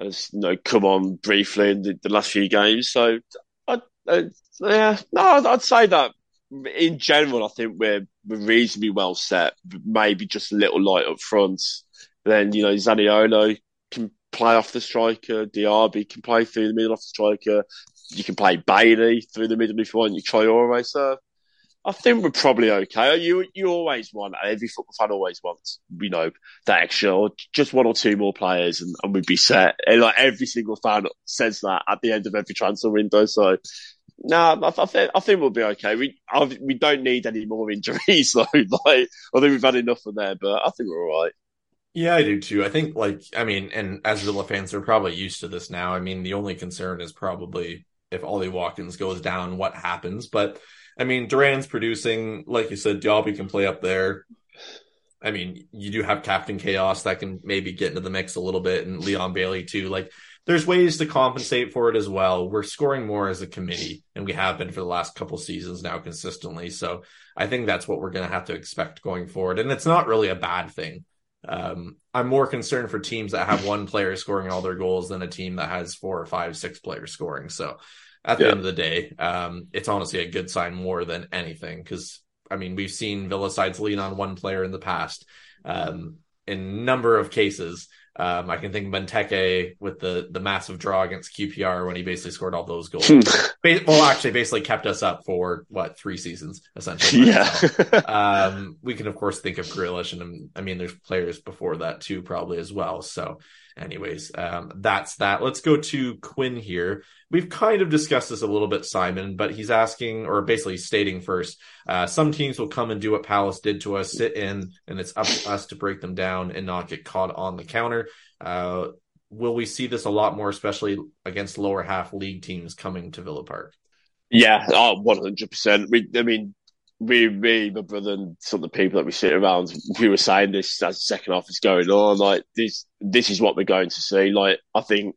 has you know come on briefly in the, the last few games. So, I, uh, yeah, no, I'd, I'd say that in general, I think we're we're reasonably well set. Maybe just a little light up front. Then you know Zaniolo can play off the striker. Diaby can play through the middle off the striker. You can play Bailey through the middle if you want. You try Traore. So I think we're probably okay. You you always want every football fan always wants you know that extra or just one or two more players and, and we'd be set. And like every single fan says that at the end of every transfer window. So no, I, I think I think we'll be okay. We I, we don't need any more <laughs> injuries though. Like I think we've had enough of there, but I think we're all right. Yeah, I do too. I think, like, I mean, and as Villa fans, are probably used to this now. I mean, the only concern is probably if Ollie Watkins goes down, what happens. But I mean, Duran's producing, like you said, Diaby can play up there. I mean, you do have Captain Chaos that can maybe get into the mix a little bit, and Leon Bailey too. Like, there's ways to compensate for it as well. We're scoring more as a committee, and we have been for the last couple seasons now consistently. So I think that's what we're going to have to expect going forward, and it's not really a bad thing. Um, I'm more concerned for teams that have one player scoring all their goals than a team that has four or five, six players scoring. So at the Yeah. end of the day, um, it's honestly a good sign more than anything because I mean we've seen Villa sides lean on one player in the past. Um, in a number of cases, um, I can think Benteke with the the massive draw against QPR when he basically scored all those goals. <laughs> Well, actually, basically kept us up for what three seasons essentially. yeah. <laughs> Um, we can of course think of Grealish, and I mean, there's players before that too, probably as well. So, anyways, um, that's that. Let's go to Quinn here. We've kind of discussed this a little bit, Simon, but he's asking, or basically stating first, uh, some teams will come and do what Palace did to us, sit in, and it's up to us to break them down and not get caught on the counter. Uh, will we see this a lot more, especially against lower half league teams coming to Villa Park? Yeah, oh, 100%. We, I mean, we, me, my brother, and some of the people that we sit around, we were saying this as the second half is going on. Like, this, this is what we're going to see. Like, I think,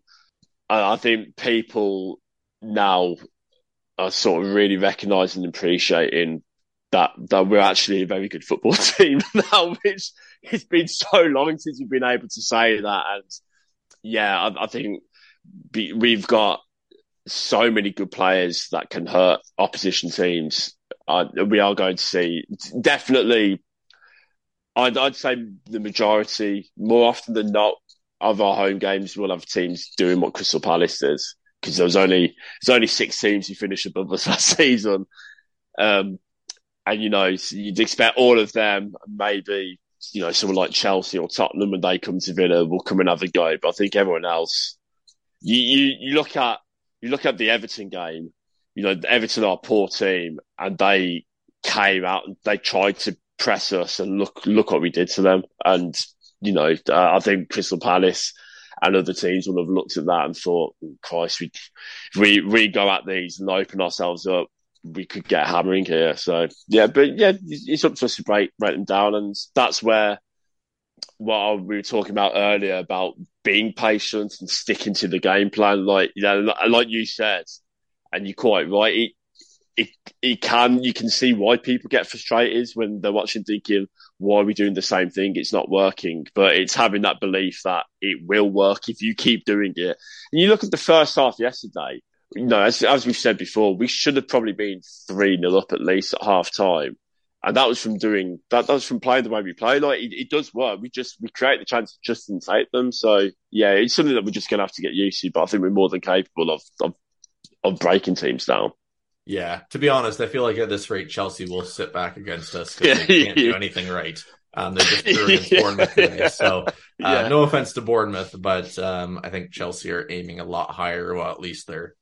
I, think people now are sort of really recognising and appreciating that, that we're actually a very good football <laughs> team now, which it's been so long since we've been able to say that. And yeah, I, I think we've got so many good players that can hurt opposition teams. We are going to see definitely. I'd, I'd say the majority, more often than not, of our home games, we'll have teams doing what Crystal Palace does because there was only there's only six teams who finished above us <laughs> last season, um, and you know you'd expect all of them, maybe you know someone like Chelsea or Tottenham when they come to Villa will come and have a go, but I think everyone else, you you, you look at you look at the Everton game, you know Everton are a poor team and they came out and they tried to press us and look look what we did to them and you know uh, I think Crystal Palace and other teams will have looked at that and thought, Christ, we, we, we go at these and open ourselves up, we could get hammering here. So, yeah, but yeah, it's up to us to break, break them down. And that's where what we were talking about earlier about being patient and sticking to the game plan. Like, you know, like you said, and you're quite right. It, it, it can, you can see why people get frustrated when they're watching thinking, why are we doing the same thing? It's not working. But it's having that belief that it will work if you keep doing it. And you look at the first half yesterday, you know, as, as we've said before, we should have probably been 3 0 up at least at half time. And that was from doing that. That was from playing the way we play. Like it, it does work. We just we create the chances just didn't take them. So yeah, it's something that we're just going to have to get used to. But I think we're more than capable of of, of breaking teams down. Yeah, to be honest, I feel like at this rate, Chelsea will sit back against us because <laughs> they can't do anything right. Um, they just threw against. <laughs> Bournemouth today. So, uh, yeah. no offense to Bournemouth, but um, I think Chelsea are aiming a lot higher. Well, at least their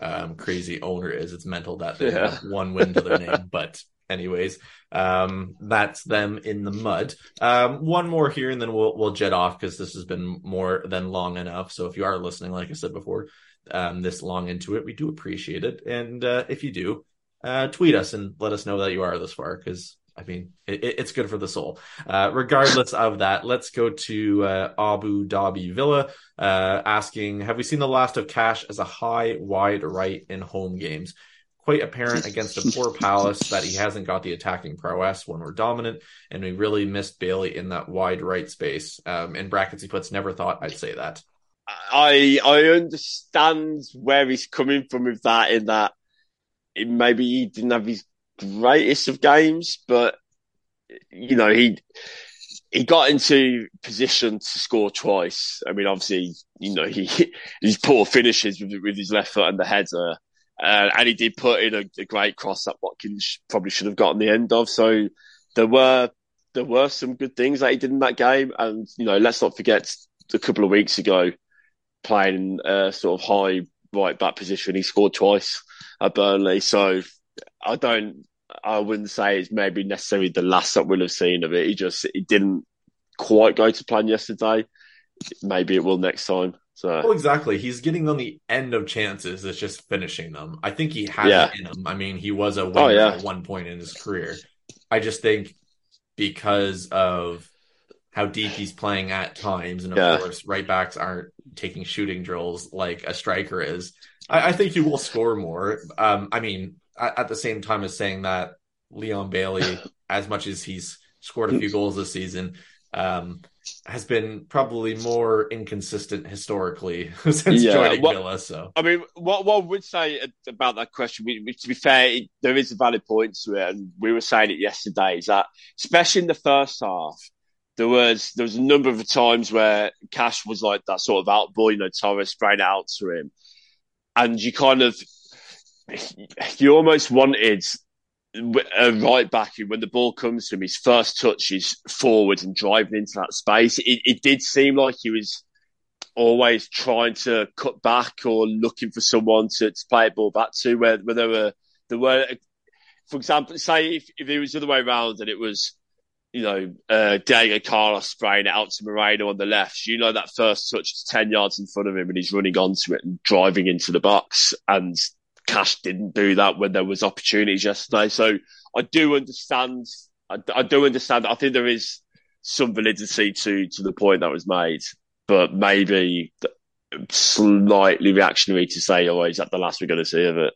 um, crazy owner is. It's mental that they yeah. have one win to their name. But, anyways, um, that's them in the mud. Um, one more here, and then we'll we'll jet off because this has been more than long enough. So, if you are listening, like I said before, um, this long into it. We do appreciate it. And uh, if you do, uh, tweet us and let us know that you are this far because I mean, it, it's good for the soul. Uh, regardless of that, let's go to uh, Abu Dhabi Villa uh, asking Have we seen the last of Cash as a high, wide right in home games? Quite apparent against a poor Palace that he hasn't got the attacking prowess when we're dominant, and we really missed Bailey in that wide right space. Um, in brackets, he puts, Never thought I'd say that. I I understand where he's coming from with that. In that, maybe he didn't have his greatest of games, but you know he he got into position to score twice. I mean, obviously, you know he <laughs> his poor finishes with, with his left foot and the header, uh, and he did put in a, a great cross that Watkins probably should have gotten the end of. So there were there were some good things that he did in that game, and you know, let's not forget a couple of weeks ago playing a sort of high right back position. He scored twice at Burnley, so I don't. I wouldn't say it's maybe necessarily the last that we'll have seen of it. He just he didn't quite go to plan yesterday. Maybe it will next time. So well, exactly, he's getting on the end of chances. It's just finishing them. I think he has yeah. it in him. I mean, he was a oh, winner oh, yeah. at one point in his career. I just think because of how deep he's playing at times, and of yeah. course, right backs aren't taking shooting drills like a striker is. I, I think you will score more. Um, I mean, at, at, the same time as saying that, Leon Bailey, <laughs> as much as he's scored a few goals this season, um, has been probably more inconsistent historically <laughs> since yeah, joining what, Villa. So, I mean, what what I would say about that question, We to be fair, there is a valid point to it, and we were saying it yesterday, is that especially in the first half, there was there was a number of times where Cash was like that sort of out boy, you know, Torres sprayed out to him, and you kind of you almost wanted a right back who, when the ball comes to him, his first touch is forward and driving into that space. It, it did seem like he was always trying to cut back or looking for someone to, to play a ball back to. Where, where there were there were, for example, say if, if it was the other way around and it was you know, uh, Diego Carlos spraying it out to Moreno on the left. You know that first touch is 10 yards in front of him and he's running onto it and driving into the box. And Cash didn't do that when there was opportunities yesterday. So I do understand. I, I do understand. I think there is some validity to, to the point that was made, but maybe slightly reactionary to say, oh, is that the last we're going to see of it?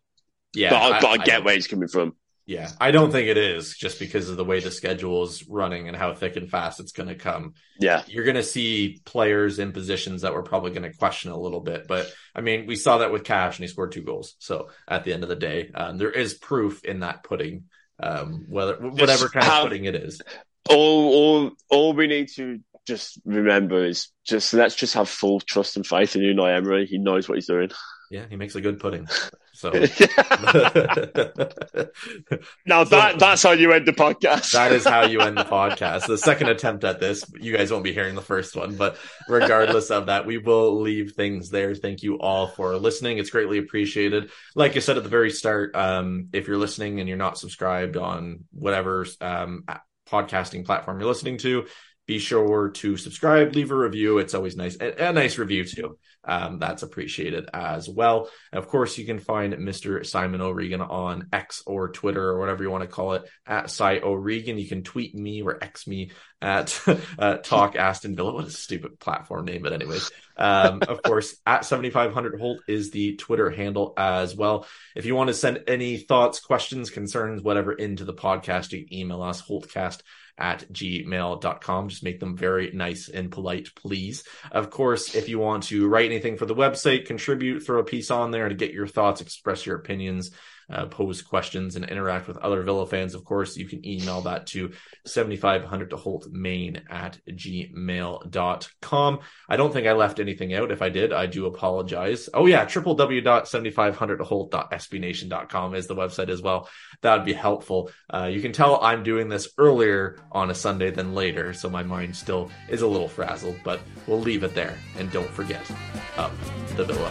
Yeah. But I, I, but I get I where he's coming from. Yeah, I don't think it is just because of the way the schedule is running and how thick and fast it's going to come. Yeah. You're going to see players in positions that we're probably going to question a little bit. But I mean, we saw that with Cash and he scored two goals. So at the end of the day, um, there is proof in that pudding, um, whether, whatever kind of pudding it is. All, all, all we need to just remember is just let's just have full trust and faith in Unai Emery. He knows what he's doing. Yeah, he makes a good pudding. So <laughs> <laughs> now that that's how you end the podcast. that is how you end the <laughs> podcast. The second attempt at this, you guys won't be hearing the first one, but regardless of that, we will leave things there. Thank you all for listening. It's greatly appreciated. Like I said at the very start, um, if you're listening and you're not subscribed on whatever um, podcasting platform you're listening to, be sure to subscribe, leave a review. It's always nice. A, a nice review too. Um, that's appreciated as well. And of course, you can find Mr. Simon O'Regan on X or Twitter or whatever you want to call it at Si O'Regan. You can tweet me or X me at <laughs> uh, Talk Aston Villa. What a stupid platform name, but anyways. Um, of <laughs> course, at 7500 Holte is the Twitter handle as well. If you want to send any thoughts, questions, concerns, whatever into the podcast, you email us, holtecast at gmail.com. Just make them very nice and polite, please. Of course, if you want to write anything for the website, contribute, throw a piece on there to get your thoughts, express your opinions, uh, pose questions, and interact with other Villa fans, of course, you can email that to 7500 to Holte Main at gmail.com. I don't think I left anything out. If I did, I do apologize. Oh, yeah, www.7500toholte.sbnation.com is the website as well. That would be helpful. Uh, you can tell I'm doing this earlier on a Sunday than later, so my mind still is a little frazzled, but we'll leave it there. And don't forget, up the Villa.